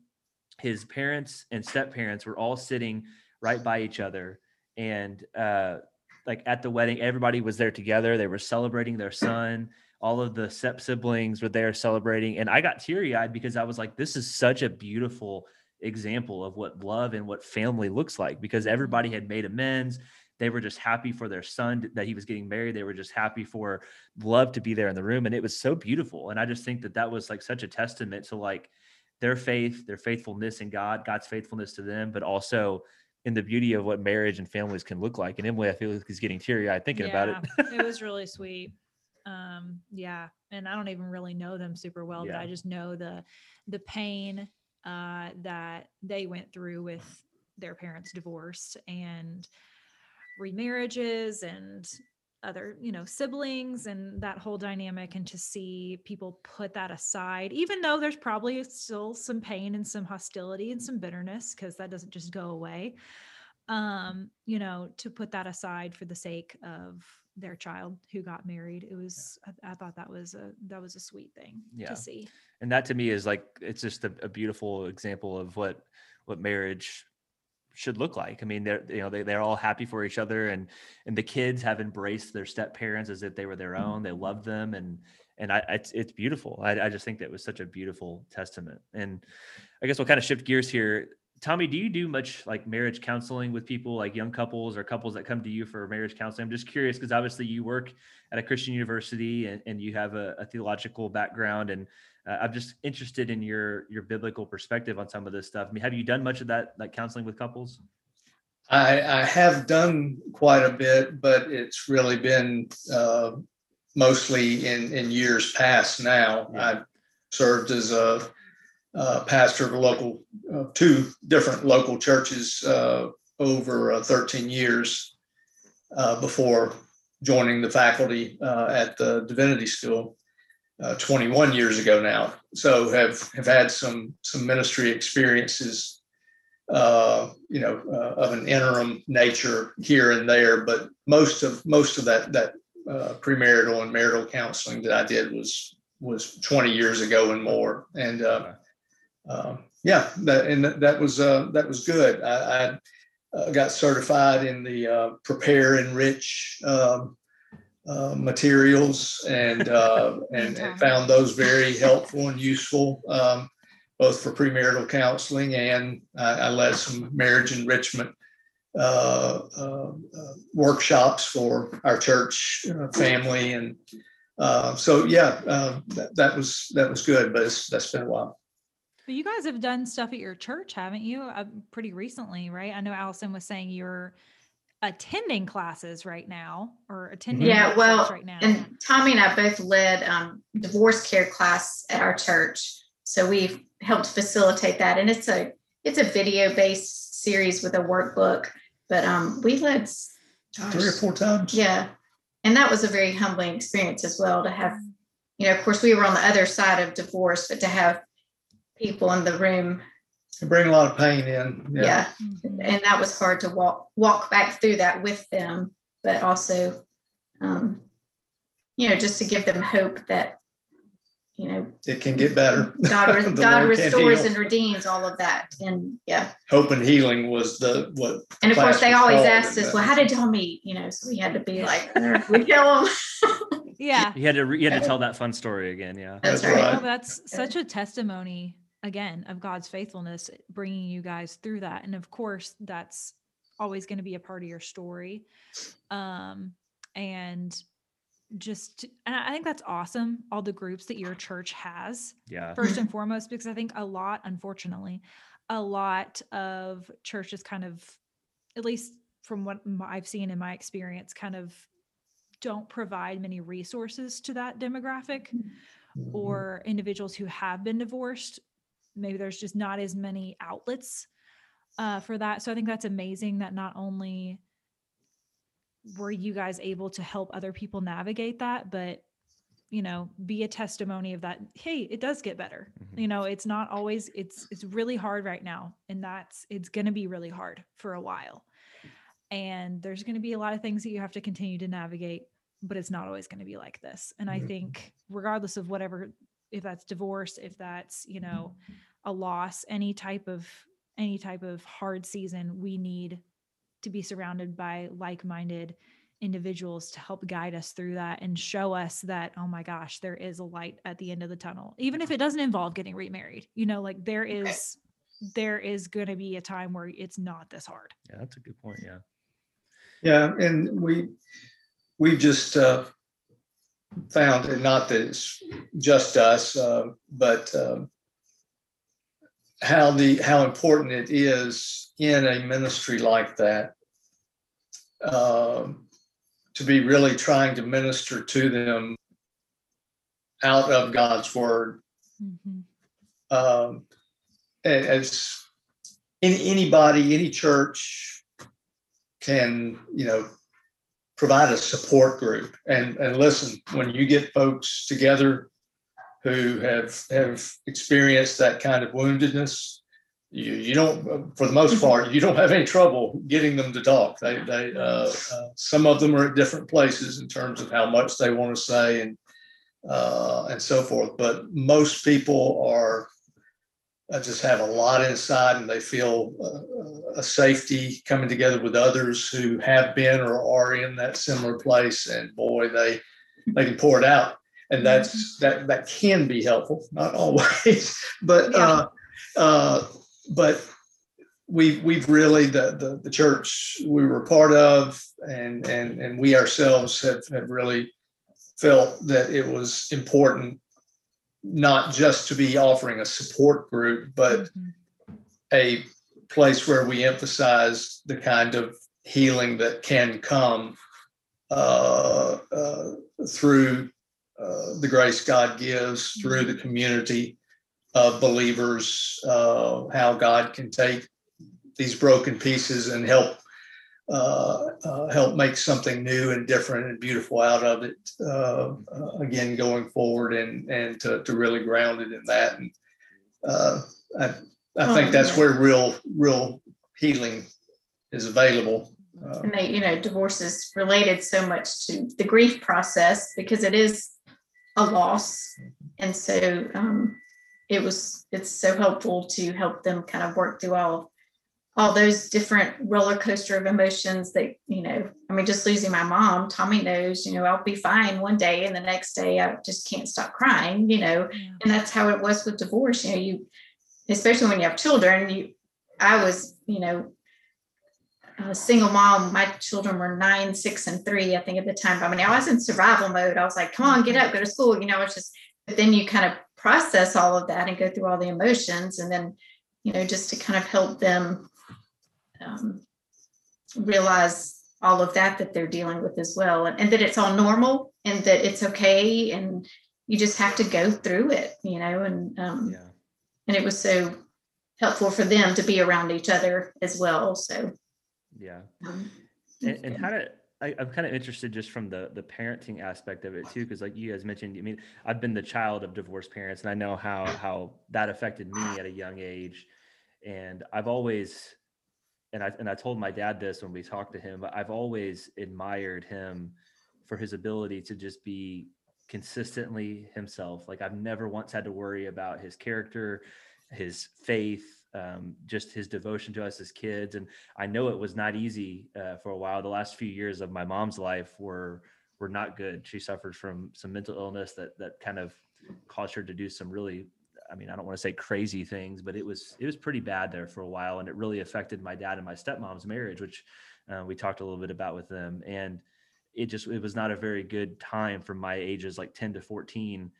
S1: his parents and step parents were all sitting right by each other and uh like at the wedding everybody was there together. They were celebrating their son. All of the step siblings were there celebrating. And i got teary-eyed because i was like this is such a beautiful example of what love and what family looks like because everybody had made amends. They were just happy for their son that he was getting married. They were just happy for love to be there in the room and it was so beautiful. And i just think that that was like such a testament to like their faith their faithfulness in god god's faithfulness to them but also in the beauty of what marriage and families can look like. And emily i feel like he's getting teary-eyed thinking about it.
S2: It was really sweet. Um, yeah, and I don't even really know them super well, but I just know the the pain uh, that they went through with their parents' divorce and remarriages and other you know siblings and that whole dynamic and to see people put that aside even though there's probably still some pain and some hostility and some bitterness because that doesn't just go away um you know to put that aside for the sake of their child who got married it was I, I thought that was a that was a sweet thing
S1: Yeah.
S2: to see
S1: and that to me is like it's just a, a beautiful example of what what marriage should look like i mean they're you know they, they're all happy for each other and and the kids have embraced their step parents as if they were their own they love them and and I, it's it's beautiful. I, I just think that was such a beautiful testament. And I guess we'll kind of shift gears here. Tommy, do you do much like marriage counseling with people, like young couples or couples that come to you for marriage counseling? I'm just curious because obviously you work at a Christian university and, and you have a, a theological background, and uh, I'm just interested in your your biblical perspective on some of this stuff. I mean, have you done much of that like counseling with couples?
S4: I, I have done quite a bit, but it's really been uh, mostly in, in years past now.
S1: Yeah.
S4: I served as a, uh pastor of local, uh, two different local churches uh, over uh, 13 years uh, before joining the faculty at the divinity school uh, 21 years ago now. So have, have had some, some ministry experiences you know, of an interim nature here and there, but most of most of that that premarital and marital counseling that I did was was 20 years ago and more. And uh, yeah, that and that- was uh, that was good. I, I uh, got certified in the uh, prepare enrich um, uh, materials and uh, and, and found those very helpful and useful. Um, both for premarital counseling and I, I led some marriage enrichment uh, uh, uh, workshops for our church uh, family, and uh, so yeah, uh, that, that was that was good, but it's, that's been a while.
S2: But you guys have done stuff at your church, haven't you? Uh, pretty recently, right? I know Allison was saying you're attending classes right now or attending
S3: Yeah,
S2: workshops
S3: well,
S2: right now.
S3: And Tommy and I both led um, divorce care class at our church. So we've helped facilitate that. And it's a it's a video based series with a workbook. But um, we led s-
S4: Three or four times.
S3: yeah. And that was a very humbling experience as well to have, you know, of course we were on the other side of divorce, but to have people in the room,
S4: They bring a lot of pain in.
S3: yeah.
S2: Mhm.
S3: And that was hard to walk walk back through that with them, but also um you know, just to give them hope that, you know,
S4: It can get better.
S3: God, re- God restores and redeems all of that. And yeah.
S4: Hope and healing was the, what.
S3: And of course, they always asked us, well, how did y'all meet? You know, so we had to be like, we tell them.
S2: Yeah.
S1: You had to re- you had to tell that fun story again. Yeah.
S3: That's
S4: That's
S3: right.
S4: right.
S2: Well, that's such a testimony again of God's faithfulness bringing you guys through that. And of course, that's always going to be a part of your story. Um, and just, and I I think that's awesome. All the groups that your church has,
S1: Yeah.
S2: first and foremost, because I think a lot, unfortunately, a lot of churches kind of, at least from what I've seen in my experience, kind of don't provide many resources to that demographic
S4: Mm-hmm.
S2: or individuals who have been divorced. Maybe there's just not as many outlets uh, for that. So I think that's amazing that not only were you guys able to help other people navigate that, but you know, be a testimony of that. Hey, it does get better.
S1: Mhm.
S2: You know, it's not always. It's it's really hard right now, and that's it's going to be really hard for a while. And there's going to be a lot of things that you have to continue to navigate but it's not always going to be like this. And I
S4: Mhm.
S2: think regardless of whatever if that's divorce, if that's, you know, a loss, any type of any type of hard season, we need to be surrounded by like-minded individuals to help guide us through that and show us that oh my gosh, there is a light at the end of the tunnel. Even if it doesn't involve getting remarried. You know, like there is there is going to be a time where it's not this hard.
S1: Yeah. That's a good point. Yeah.
S4: Yeah, and we, we've just uh, found, and not that it's just us, uh, but um, how the, how important it is in a ministry like that um, to be really trying to minister to them out of God's word
S2: Mhm.
S4: um, as any, anybody, any church can, you know, provide a support group and, and listen, when you get folks together who have, have experienced that kind of woundedness, you, you don't, for the most part, you don't have any trouble getting them to talk. They, they, uh, uh, some of them are at different places in terms of how much they want to say and, uh, and so forth. But most people are just have a lot inside and they feel uh, a safety coming together with others who have been or are in that similar place. And boy, they they can pour it out, and that's that that can be helpful, not always, but uh, uh, but we we've really the, the the church we were part of and and and we ourselves have have really felt that it was important not just to be offering a support group but
S2: Mhm.
S4: a place where we emphasize the kind of healing that can come uh, uh, through uh, the grace God gives, through the community of believers, uh, how God can take these broken pieces and help help make something new and different and beautiful out of it. Uh, uh, again, going forward and and to, to really ground it in that. And uh, I I think
S3: Oh,
S4: that's where real real healing is available. Uh,
S3: and they, you know, divorce is related so much to the grief process because it is a loss. And so um, it was, it's so helpful to help them kind of work through all, all those different roller coaster of emotions that, you know, I mean, just losing my mom, Tommy knows, you know, I'll be fine one day and the next day I just can't stop crying, you know,
S2: Yeah.
S3: and that's how it was with divorce you know you especially when you have children you i was you know a single mom my children were nine six and three i think at the time i mean i was in survival mode i was like come on get up go to school you know it's just but then you kind of process all of that and go through all the emotions and then you know just to kind of help them um, realize all of that that they're dealing with as well and, and that it's all normal and that it's okay and you just have to go through it you know and um,
S1: Yeah.
S3: and it was so helpful for them to be around each other as well so
S1: Yeah.
S3: um,
S1: and, and how to I, i'm kind of interested just from the the parenting aspect of it too because like you guys mentioned i mean i've been the child of divorced parents and i know how how that affected me at a young age and i've always and i and i told my dad this when we talked to him but i've always admired him for his ability to just be consistently himself. Like I've never once had to worry about his character, his faith, um, just his devotion to us as kids. And I know it was not easy uh, for a while. The last few years of my mom's life were were not good. She suffered from some mental illness that that kind of caused her to do some really I mean, I don't want to say crazy things, but it was it was pretty bad there for a while, and it really affected my dad and my stepmom's marriage, which uh, we talked a little bit about with them. And it just it was not a very good time for my ages, like ten to fourteen.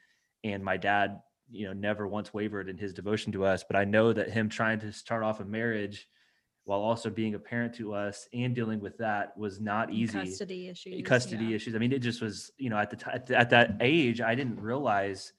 S1: And my dad, you know, never once wavered in his devotion to us. But I know that him trying to start off a marriage while also being a parent to us and dealing with that was not easy.
S2: Custody issues.
S1: Custody
S2: yeah.
S1: issues. I mean, it just was, you know, at the time at that age, I didn't realize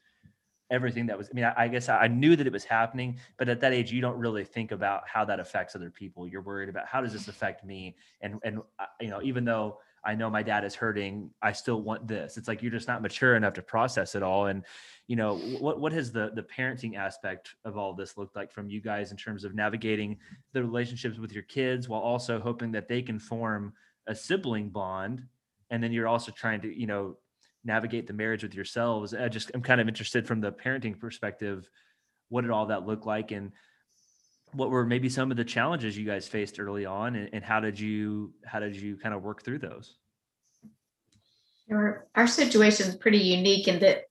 S1: everything that was i mean I, I, guess i knew that it was happening but at that age you don't really think about how that affects other people. You're worried about how does this affect me? And and uh, you know even though i know my dad is hurting i still want this. It's like you're just not mature enough to process it all. And you know what what has the the parenting aspect of all this looked like from you guys in terms of navigating the relationships with your kids while also hoping that they can form a sibling bond? And then you're also trying to you know navigate the marriage with yourselves. I just I'm kind of interested from the parenting perspective. What did all that look like, and what were maybe some of the challenges you guys faced early on, and, and how did you how did you kind of work through those?
S3: Our, our situation is pretty unique in that,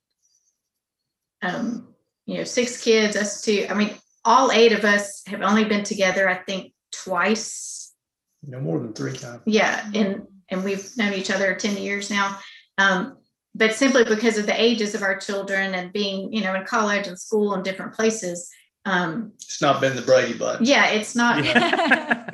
S3: um, you know, six kids, us two. I mean, all eight of us have only been together, I think, twice.
S4: No more than three times.
S3: Yeah, and and we've known each other ten years now. Um, but simply because of the ages of our children and being, you know, in college and school and different places. Um,
S4: it's not been the Brady Bunch.
S3: Yeah, it's not.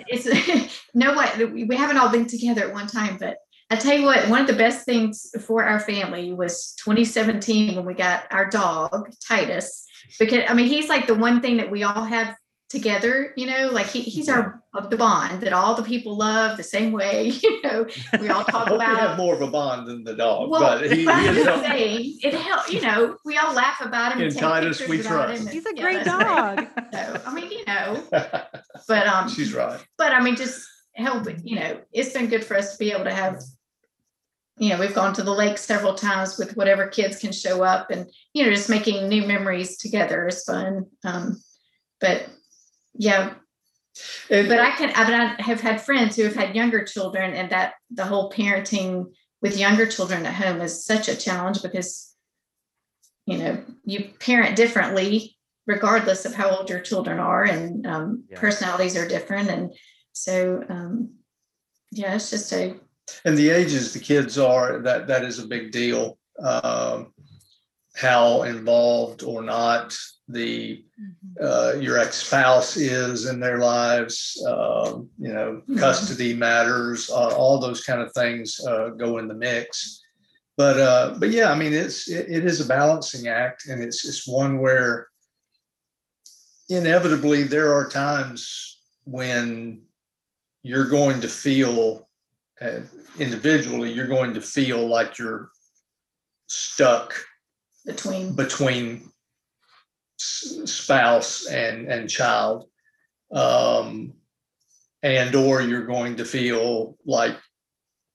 S3: it's no way. We haven't all been together at one time, but I tell you what, one of the best things for our family was 2017 when we got our dog Titus, because I mean he's like the one thing that we all have together you know like he, he's our of the bond that all the people love the same way you know we all talk about we
S4: have more of a bond than the dog well, but he, he is
S3: saying, it helps you know we all laugh about him
S4: and, and Titus we trust.
S2: he's a great dog.
S3: So I mean you know but um
S4: she's right.
S3: but I mean just helping you know it's been good for us to be able to have you know we've gone to the lake several times with whatever kids can show up and you know just making new memories together is fun um but yeah. And, but I can, I, I have had friends who have had younger children, and that the whole parenting with younger children at home is such a challenge because, you know, you parent differently regardless of how old your children are, and um, yeah. personalities are different. And so, um, yeah, it's just a.
S4: And the ages the kids are, that that is a big deal. Um, how involved or not the mm-hmm. uh, your ex-spouse is in their lives um, you know mm-hmm. custody matters uh, all those kind of things uh, go in the mix but uh, but yeah i mean it's it, it is a balancing act and it's it's one where inevitably there are times when you're going to feel uh, individually you're going to feel like you're stuck
S3: between
S4: between spouse and and child um and or you're going to feel like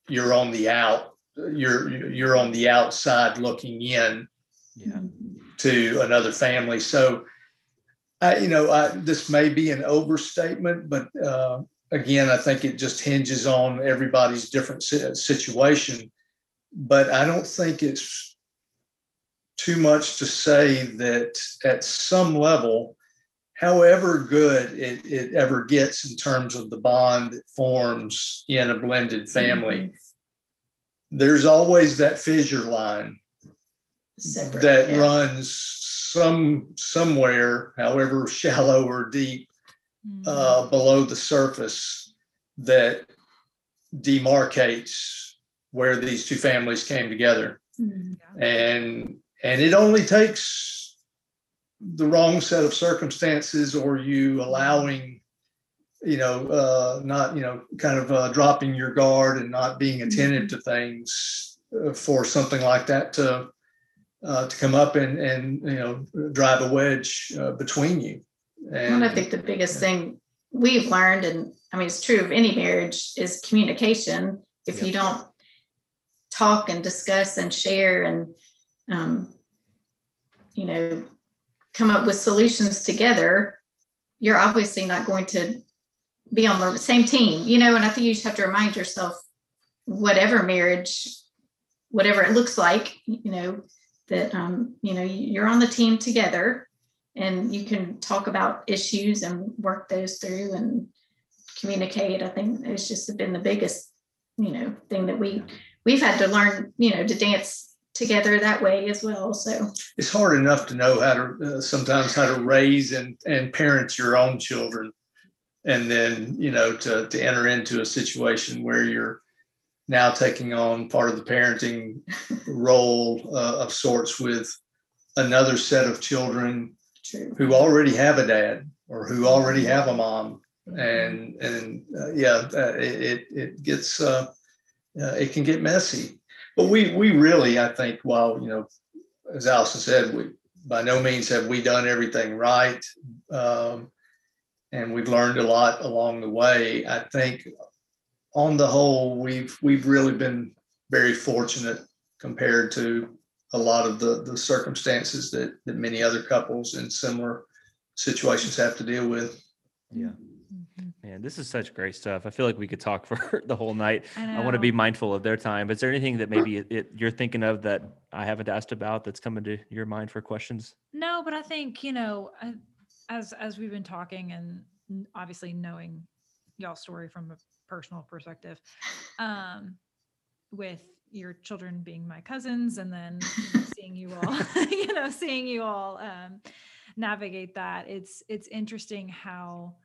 S4: you're on the out you're you're on the outside looking in
S1: yeah.
S4: to another family so I, you know I, this may be an overstatement but uh, again i think it just hinges on everybody's different situation but i don't think it's too much to say that at some level, however good it, it ever gets in terms of the bond that forms in a blended family, mm-hmm. there's always that fissure line Separate, that yeah. runs some somewhere, however shallow or deep, mm-hmm. uh, below the surface that demarcates where these two families came together. Mm-hmm. And and it only takes the wrong set of circumstances or you allowing, you know, uh, not, you know, kind of uh, dropping your guard and not being attentive to things uh, for something like that to, uh, to come up and, and, you know, drive a wedge uh, between you.
S3: And, and I think the biggest thing we've learned, and I mean, it's true of any marriage, is communication. If you don't talk and discuss and share and um, you know come up with solutions together you're obviously not going to be on the same team you know and i think you just have to remind yourself whatever marriage whatever it looks like you know that um, you know you're on the team together and you can talk about issues and work those through and communicate. I think it's just been the biggest you know thing that we we've had to learn you know to dance together that way as well so.
S4: It's hard enough to know how to uh, sometimes how to raise and and parent your own children. And then you know to to enter into a situation where you're now taking on part of the parenting role uh, of sorts with another set of children
S3: true.
S4: who already have a dad or who already have a mom. And and uh, yeah uh, it it, it gets uh, uh, it can get messy but we we really i think while you know as allison said we by no means have we done everything right um, and we've learned a lot along the way i think on the whole we've we've really been very fortunate compared to a lot of the the circumstances that that many other couples in similar situations have to deal with
S1: Yeah. Man, this is such great stuff. I feel like we could talk for the whole night.
S2: I,
S1: I want to be mindful of their time. Is there anything that maybe it, it, you're thinking of that I haven't asked about that's coming to your mind for questions?
S2: No, but I think you know, as as we've been talking, and obviously knowing y'all's story from a personal perspective, um, with your children being my cousins, and then you know, seeing you all, you know, seeing you all um, navigate that, it's it's interesting how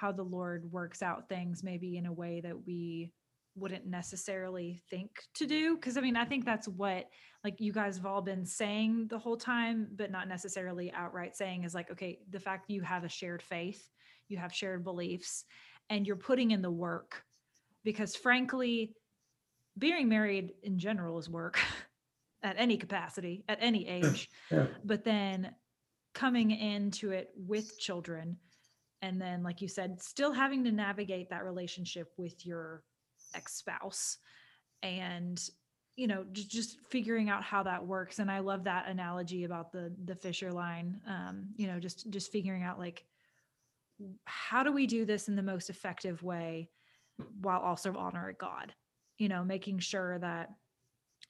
S2: how the Lord works out things, maybe in a way that we wouldn't necessarily think to do. Because i mean i think that's what like you guys have all been saying the whole time but not necessarily outright saying is like okay the fact that you have a shared faith you have shared beliefs and you're putting in the work. Because frankly being married in general is work at any capacity at any age.
S4: Yeah.
S2: but then coming into it with children and then like you said still having to navigate that relationship with your ex-spouse and you know just, figuring out how that works and i love that analogy about the the fissure line um you know just just figuring out like how do we do this in the most effective way while also honoring god? You know making sure that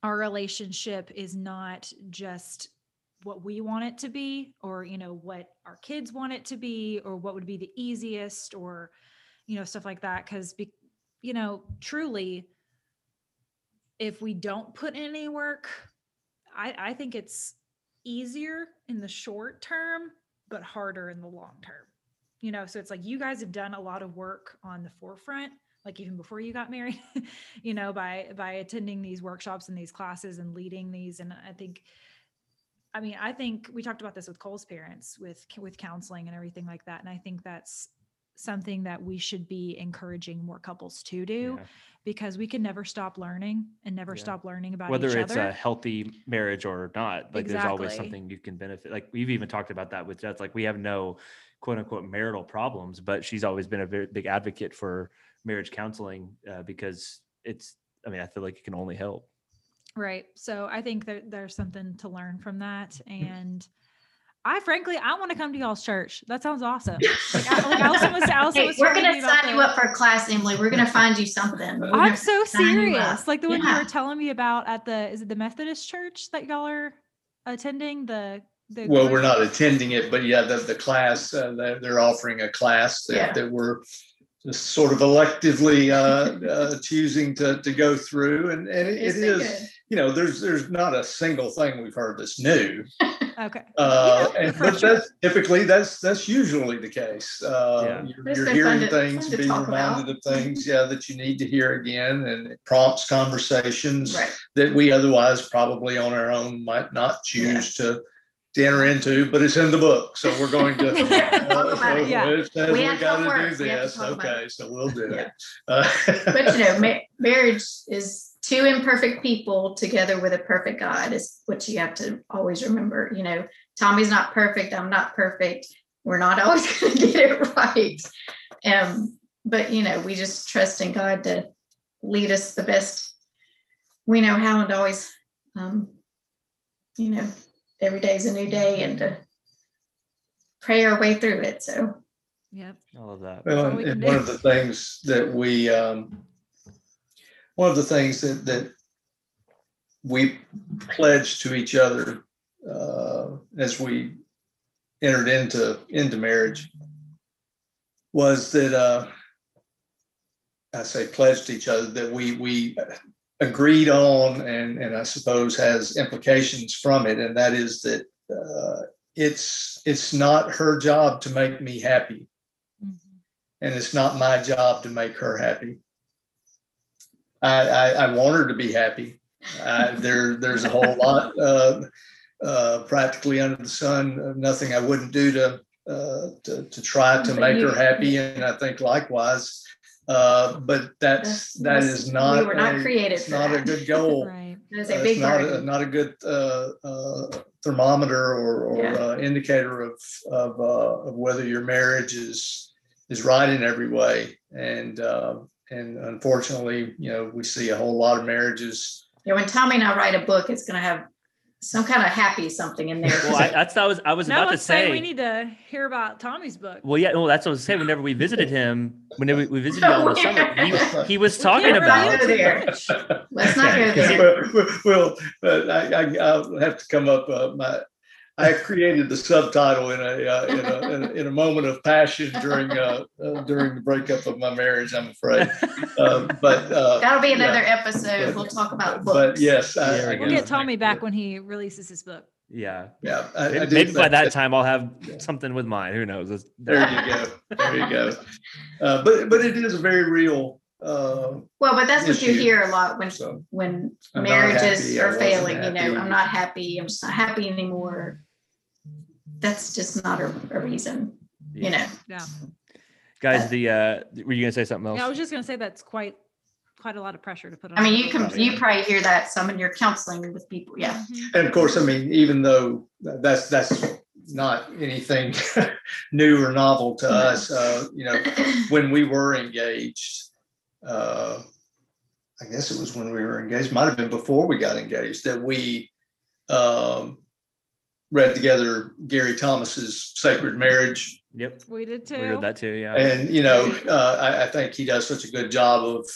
S2: our relationship is not just what we want it to be or you know what our kids want it to be or what would be the easiest or you know stuff like that. Be, you know truly if we don't put in any work i i think it's easier in the short term but harder in the long term. You know so it's like you guys have done a lot of work on the forefront like even before you got married you know by by attending these workshops and these classes and leading these. And i think i mean i think we talked about this with cole's parents with with counseling and everything like that and i think that's something that we should be encouraging more couples to do
S1: Yeah.
S2: because we can never stop learning and never
S1: Yeah.
S2: stop learning about
S1: Whether it's
S2: other
S1: a healthy marriage or not, like there's always something you can benefit. Like we've even talked about that with Jess. Like we have no quote unquote marital problems, but she's always been a very big advocate for marriage counseling uh, because it's, I mean, I feel like it can only help.
S2: Right. So I think that there's something to learn from that. And I frankly, I want to come to y'all's church. That sounds awesome. Like, I, like Allison was, Allison
S3: Hey,
S2: was
S3: we're gonna sign you
S2: the-
S3: up for a class, Emily. We're gonna find you something. We're
S2: I'm so serious. Like the one you were telling me about at the, is it the Methodist church that y'all are attending? The, the
S4: Well,
S2: group?
S4: we're not attending it, but yeah, the, the class, uh, they're, they're offering a class
S3: Yeah.
S4: that, that we're just sort of electively, uh, uh, choosing to, to go through. And, and it
S3: Yes,
S4: it
S3: they
S4: is,
S3: could.
S4: You know, there's, there's not a single thing we've heard that's new.
S2: Okay.
S4: Uh,
S2: You know,
S4: and, but
S2: refresher.
S4: that's typically, that's, that's usually the case. Uh,
S1: Yeah.
S4: you're, you're hearing
S3: to-
S4: things,
S3: fun
S4: being
S3: talk about.
S4: reminded of things, yeah, that you need to hear again and it prompts conversations
S3: Right.
S4: that we otherwise probably on our own might not choose to, to enter into, but it's in the book. So we're going to.
S3: Talk
S4: uh,
S3: about
S4: so
S3: it.
S2: Yeah.
S4: it says
S3: We
S4: We
S3: have
S4: gotta do
S3: We have to
S4: this. Okay, so we'll do
S3: Yeah.
S4: it. Uh,
S3: But you know, ma- marriage is two imperfect people together with a perfect God is what you have to always remember. You know, Tommy's not perfect. I'm not perfect. We're not always going to get it right. Um, but you know, we just trust in God to lead us the best we know how and always, um, you know, every day is a new day and to pray our way through it. So
S2: Yep.
S1: I love that.
S4: Well, and
S2: we
S4: and one of the things that we, um, one of the things that, that we pledged to each other, uh, as we entered into, into marriage was that, uh, I say pledged to each other that we, we agreed on and, and I suppose has implications from it. And that is that, uh, it's, it's not her job to make me happy
S2: Mhm.
S4: and it's not my job to make her happy. I, I, I want her to be happy. Uh, there, there's a whole lot, uh, uh, practically under the sun, nothing I wouldn't do to, uh, to, to try to
S3: But
S4: make
S3: you-
S4: her happy. And I think likewise, uh, but that's, that
S3: That's-
S4: not,
S3: we were not
S4: a-
S3: created
S4: it's
S3: for
S4: not a good goal.
S2: Right.
S3: That is
S4: Uh,
S3: a
S4: it's
S3: big
S4: not a- Not a good uh, uh, thermometer or, or
S3: Yeah.
S4: uh, indicator of, of, uh, of whether your marriage is, is right in every way. And, uh, and unfortunately, you know, we see a whole lot of marriages.
S3: Yeah, when Tommy and I write a book, it's gonna have some kind of happy something in there.
S1: Well, I, that's I was I was
S2: Now
S1: about to
S2: say,
S1: say.
S2: we need to hear about Tommy's book.
S1: well, yeah, well, that's what I was saying. Whenever we visited him, whenever we visited y'all in the summer, he, he was
S2: We
S1: talking
S2: can't
S1: about
S3: there. Let's not go there.
S4: Well, well, but I, I, I'll have to come up, uh, my, I created the subtitle in a, uh, in a, in a, in a moment of passion during, uh, uh, during the breakup of my marriage, I'm afraid. Um, But, uh,
S3: That'll be
S4: yeah.
S3: another episode. We'll talk about books.
S4: but yes. I-
S1: There we
S4: I
S1: go.
S2: We'll get Tommy back
S4: that-
S2: when he releases his book.
S1: yeah.
S4: Yeah. I- I
S1: Maybe,
S4: do
S1: maybe by
S4: think
S1: that time I'll have something with mine. Who knows? It's-
S4: There you go. There you go. Uh, but, but it is a very real, uh,
S3: Well, but that's what you hear a lot when,
S4: so.
S3: when
S4: I'm
S3: marriages
S4: happy,
S3: are failing, you know,
S4: happy.
S3: I'm not happy, I'm just not happy anymore. That's just not a, a reason, you know.
S2: Yeah.
S1: Guys, the uh, were you gonna say something else?
S2: Yeah, I was just gonna say that's quite quite a lot of pressure to put on.
S3: I mean, you can, you probably hear that some in your counseling with people, yeah.
S2: Mhm.
S4: And of course, I mean, even though that's, that's not anything new or novel to us, uh, you know, when we were engaged, uh, I guess it was when we were engaged, might have been before we got engaged, that we um, read together Gary Thomas's Sacred Marriage.
S1: Yep,
S2: We did too.
S1: we read that too. Yeah.
S4: And, you know, uh, I, I think he does such a good job of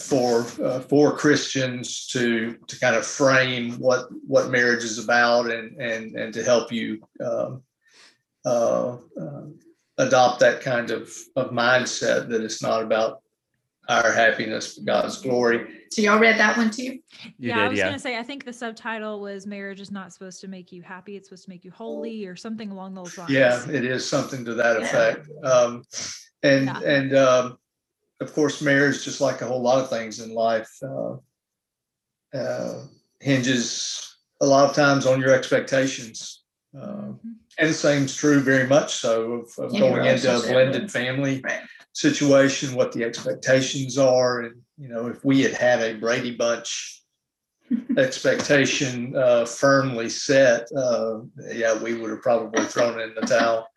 S4: for uh, for Christians to to kind of frame what what marriage is about and and and to help you um, uh, uh, adopt that kind of of mindset that it's not about our happiness but God's glory.
S3: So y'all read that one too?
S1: you
S2: yeah, I was
S1: yeah.
S2: gonna say I think the subtitle was "Marriage is not supposed to make you happy; it's supposed to make you holy" or something along those lines.
S4: Yeah, it is something to that effect. Um, and
S2: Yeah.
S4: and um, of course, marriage, just like a whole lot of things in life, uh, uh, hinges a lot of times on your expectations. Uh,
S2: Mhm.
S4: and the same's true very much so of, of
S3: Any
S4: going into a blended family
S3: Right.
S4: Situation, what the expectations are, and you know, if we had had a Brady Bunch expectation uh, firmly set, uh, yeah, we would have probably thrown in the towel.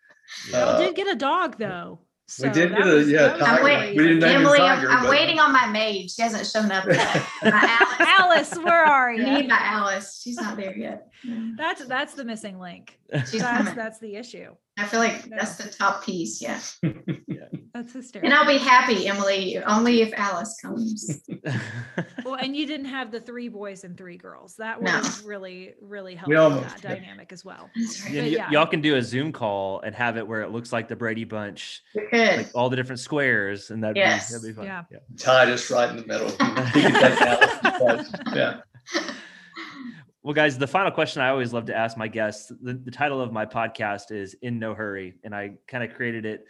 S2: Y'all
S4: Uh,
S2: did get a dog though. So
S4: did get a-
S2: was-
S4: yeah,
S2: that
S3: I'm
S4: Tiger.
S3: waiting,
S4: We didn't name him
S3: Emily, I'm, I'm waiting on my maid. She hasn't shown up yet. My Alice,
S2: Alice, where are
S3: I need
S2: you?
S3: my Alice. She's not there yet.
S2: That's that's the missing link.
S3: She's
S2: That's
S3: coming.
S2: that's the issue.
S3: I feel like that's the top piece, yeah.
S2: That's hysterical. And.
S3: I'll be happy, Emily, only if Alice comes.
S2: Well, and you didn't have the three boys and three girls. That would
S3: No.
S2: have really, really helped
S4: We
S2: with
S4: almost
S2: that
S4: did.
S2: dynamic as well.
S3: That's right.
S1: Yeah,
S2: But
S1: y-
S2: yeah.
S1: y'all can do a Zoom call and have it where it looks like the Brady Bunch,
S3: We could.
S1: like all the different squares, and that'd
S3: Yes.
S1: be that'd be fun.
S2: Yeah.
S4: Titus right in the middle. He could take Alice's place. Yeah.
S1: Well, guys, the final question I always love to ask my guests. The, the title of my podcast is "In No Hurry," and I kind of created it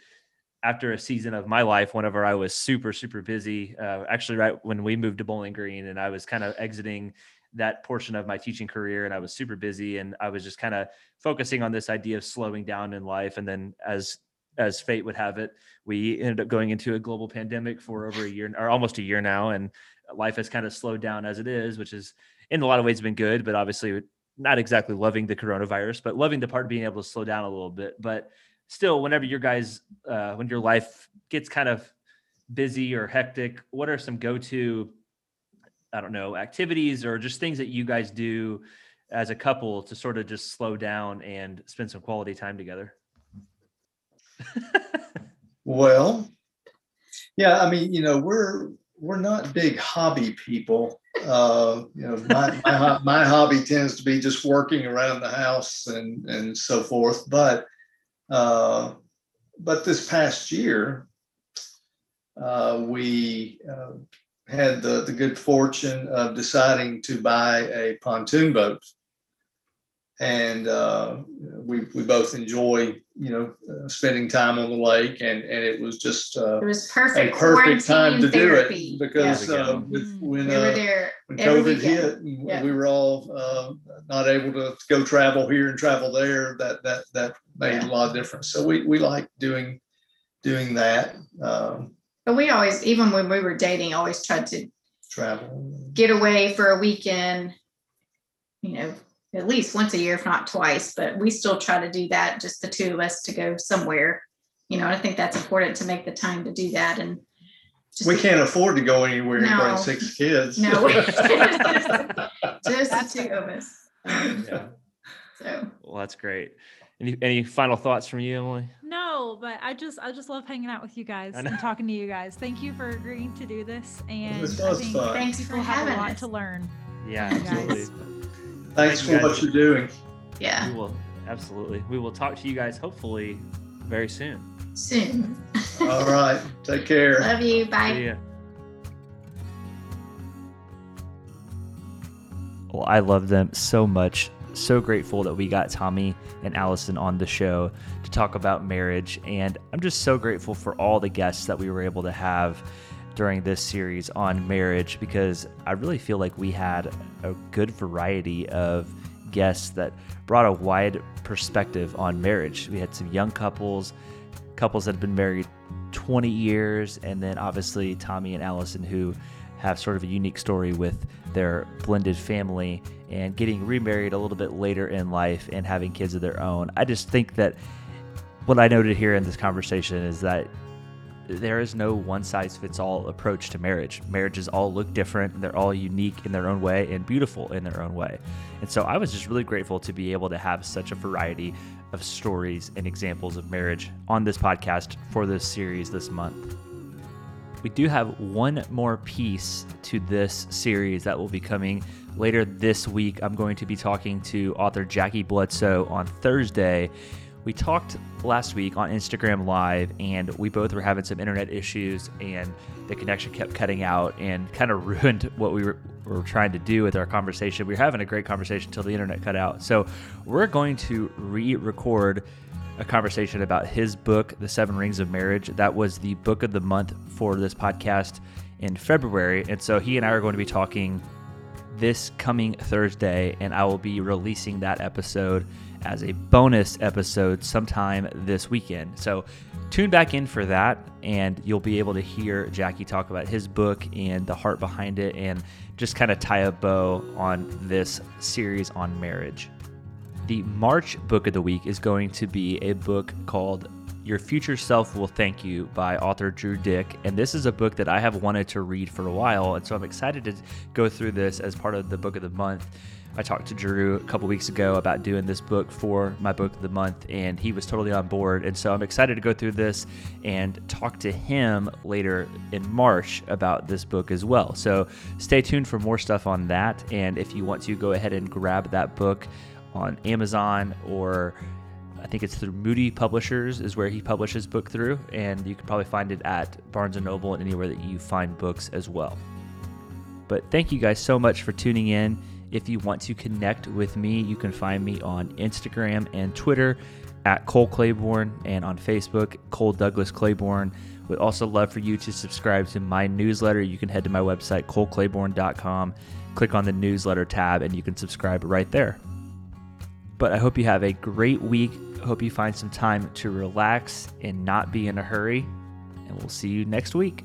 S1: after a season of my life whenever I was super super busy. Uh, actually, right when we moved to Bowling Green, and I was kind of exiting that portion of my teaching career, and I was super busy, and I was just kind of focusing on this idea of slowing down in life. And then as as fate would have it, we ended up going into a global pandemic for over a year or almost a year now, and life has kind of slowed down as it is, which is in a lot of ways been good, but obviously not exactly loving the coronavirus, but loving the part of being able to slow down a little bit. But still, whenever your guys, uh, when your life gets kind of busy or hectic, what are some go-to I don't know, activities or just things that you guys do as a couple to sort of just slow down and spend some quality time together?
S4: Well, yeah, I mean, you know, we're we're not big hobby people. Uh, you know, my, my my hobby tends to be just working around the house and and so forth. But uh, but this past year, uh, we uh, had the the good fortune of deciding to buy a pontoon boat and uh, we we both enjoy you know uh, spending time on the lake and and it was just uh,
S3: It was
S4: a
S3: perfect.
S4: perfect time to
S3: quarantine
S4: do it because
S1: Yeah.
S4: uh, with,
S2: Mm.
S4: when
S3: We
S4: uh, when COVID
S3: weekend.
S4: hit and
S3: Yeah.
S4: we were all uh, not able to go travel here and travel there that that that made
S3: Yeah.
S4: a lot of difference so we we like doing doing that um,
S3: But we always, even when we were dating, always tried to
S4: travel
S3: get away for a weekend, you know, at least once a year, if not twice, but we still try to do that, just the two of us to go somewhere. You know, I think that's important to make the time to do that and just
S4: we can't afford to go anywhere and bring six kids
S3: No. just
S2: That's
S3: the two of us.
S1: Yeah.
S3: So
S1: Well, that's great. Any any final thoughts from you, Emily?
S2: No, but I just I just love hanging out with you guys and talking to you guys. Thank you for agreeing to do this, and
S4: This
S2: I
S4: was
S2: think
S4: fun.
S3: thanks
S2: people
S3: for
S2: have a lot
S3: us.
S2: to learn.
S1: Yeah,
S2: Guys.
S1: absolutely.
S4: Thanks
S1: Thank
S4: for what you're doing
S3: Yeah,
S1: We will absolutely. We will talk to you guys hopefully very soon.
S3: soon.
S4: all right take care
S3: Love you. Bye.
S1: See ya. Well, I love them so much. So grateful that we got Tommy and Allison on the show to talk about marriage. And I'm just so grateful for all the guests that we were able to have during this series on marriage because I really feel like we had a good variety of guests that brought a wide perspective on marriage. We had some young couples, couples that have been married 20 years, and then obviously Tommy and Allison, who have sort of a unique story with their blended family and getting remarried a little bit later in life and having kids of their own. I just think that what I noted here in this conversation is that there is no one size fits all approach to marriage. Marriages all look different, they're all unique in their own way and beautiful in their own way. And so I was just really grateful to be able to have such a variety of stories and examples of marriage on this podcast for this series this month. We do have one more piece to this series that will be coming later this week. I'm going to be talking to author Jackie Bledsoe on Thursday. We talked last week on Instagram Live, and we both were having some internet issues, and the connection kept cutting out and kind of ruined what we were, were trying to do with our conversation. We were having a great conversation until the internet cut out. So, we're going to re record a conversation about his book, The Seven Rings of Marriage. That was the book of the month for this podcast in February. And so he and I are going to be talking this coming Thursday, and I will be releasing that episode as a bonus episode sometime this weekend. So tune back in for that, and you'll be able to hear Jackie talk about his book and the heart behind it, and just kind of tie a bow on this series on marriage. The March book of the week is going to be a book called Your Future Self Will Thank You by author Drew Dyck. And this is a book that I have wanted to read for a while. And so I'm excited to go through this as part of the book of the month. I talked to Drew a couple weeks ago about doing this book for my book of the month, and he was totally on board. And so I'm excited to go through this and talk to him later in March about this book as well. So stay tuned for more stuff on that. And if you want to go ahead and grab that book, on Amazon or I think it's through Moody Publishers is where he publishes book through, and you can probably find it at Barnes and Noble and anywhere that you find books as well. But thank you guys so much for tuning in. If you want to connect with me, you can find me on Instagram and Twitter at Cole Claiborne and on Facebook, Cole Douglas Claiborne. Would also love for you to subscribe to my newsletter. You can head to my website, coleclaiborne.com, click on the newsletter tab, and you can subscribe right there. But I hope you have a great week. Hope you find some time to relax and not be in a hurry. And we'll see you next week.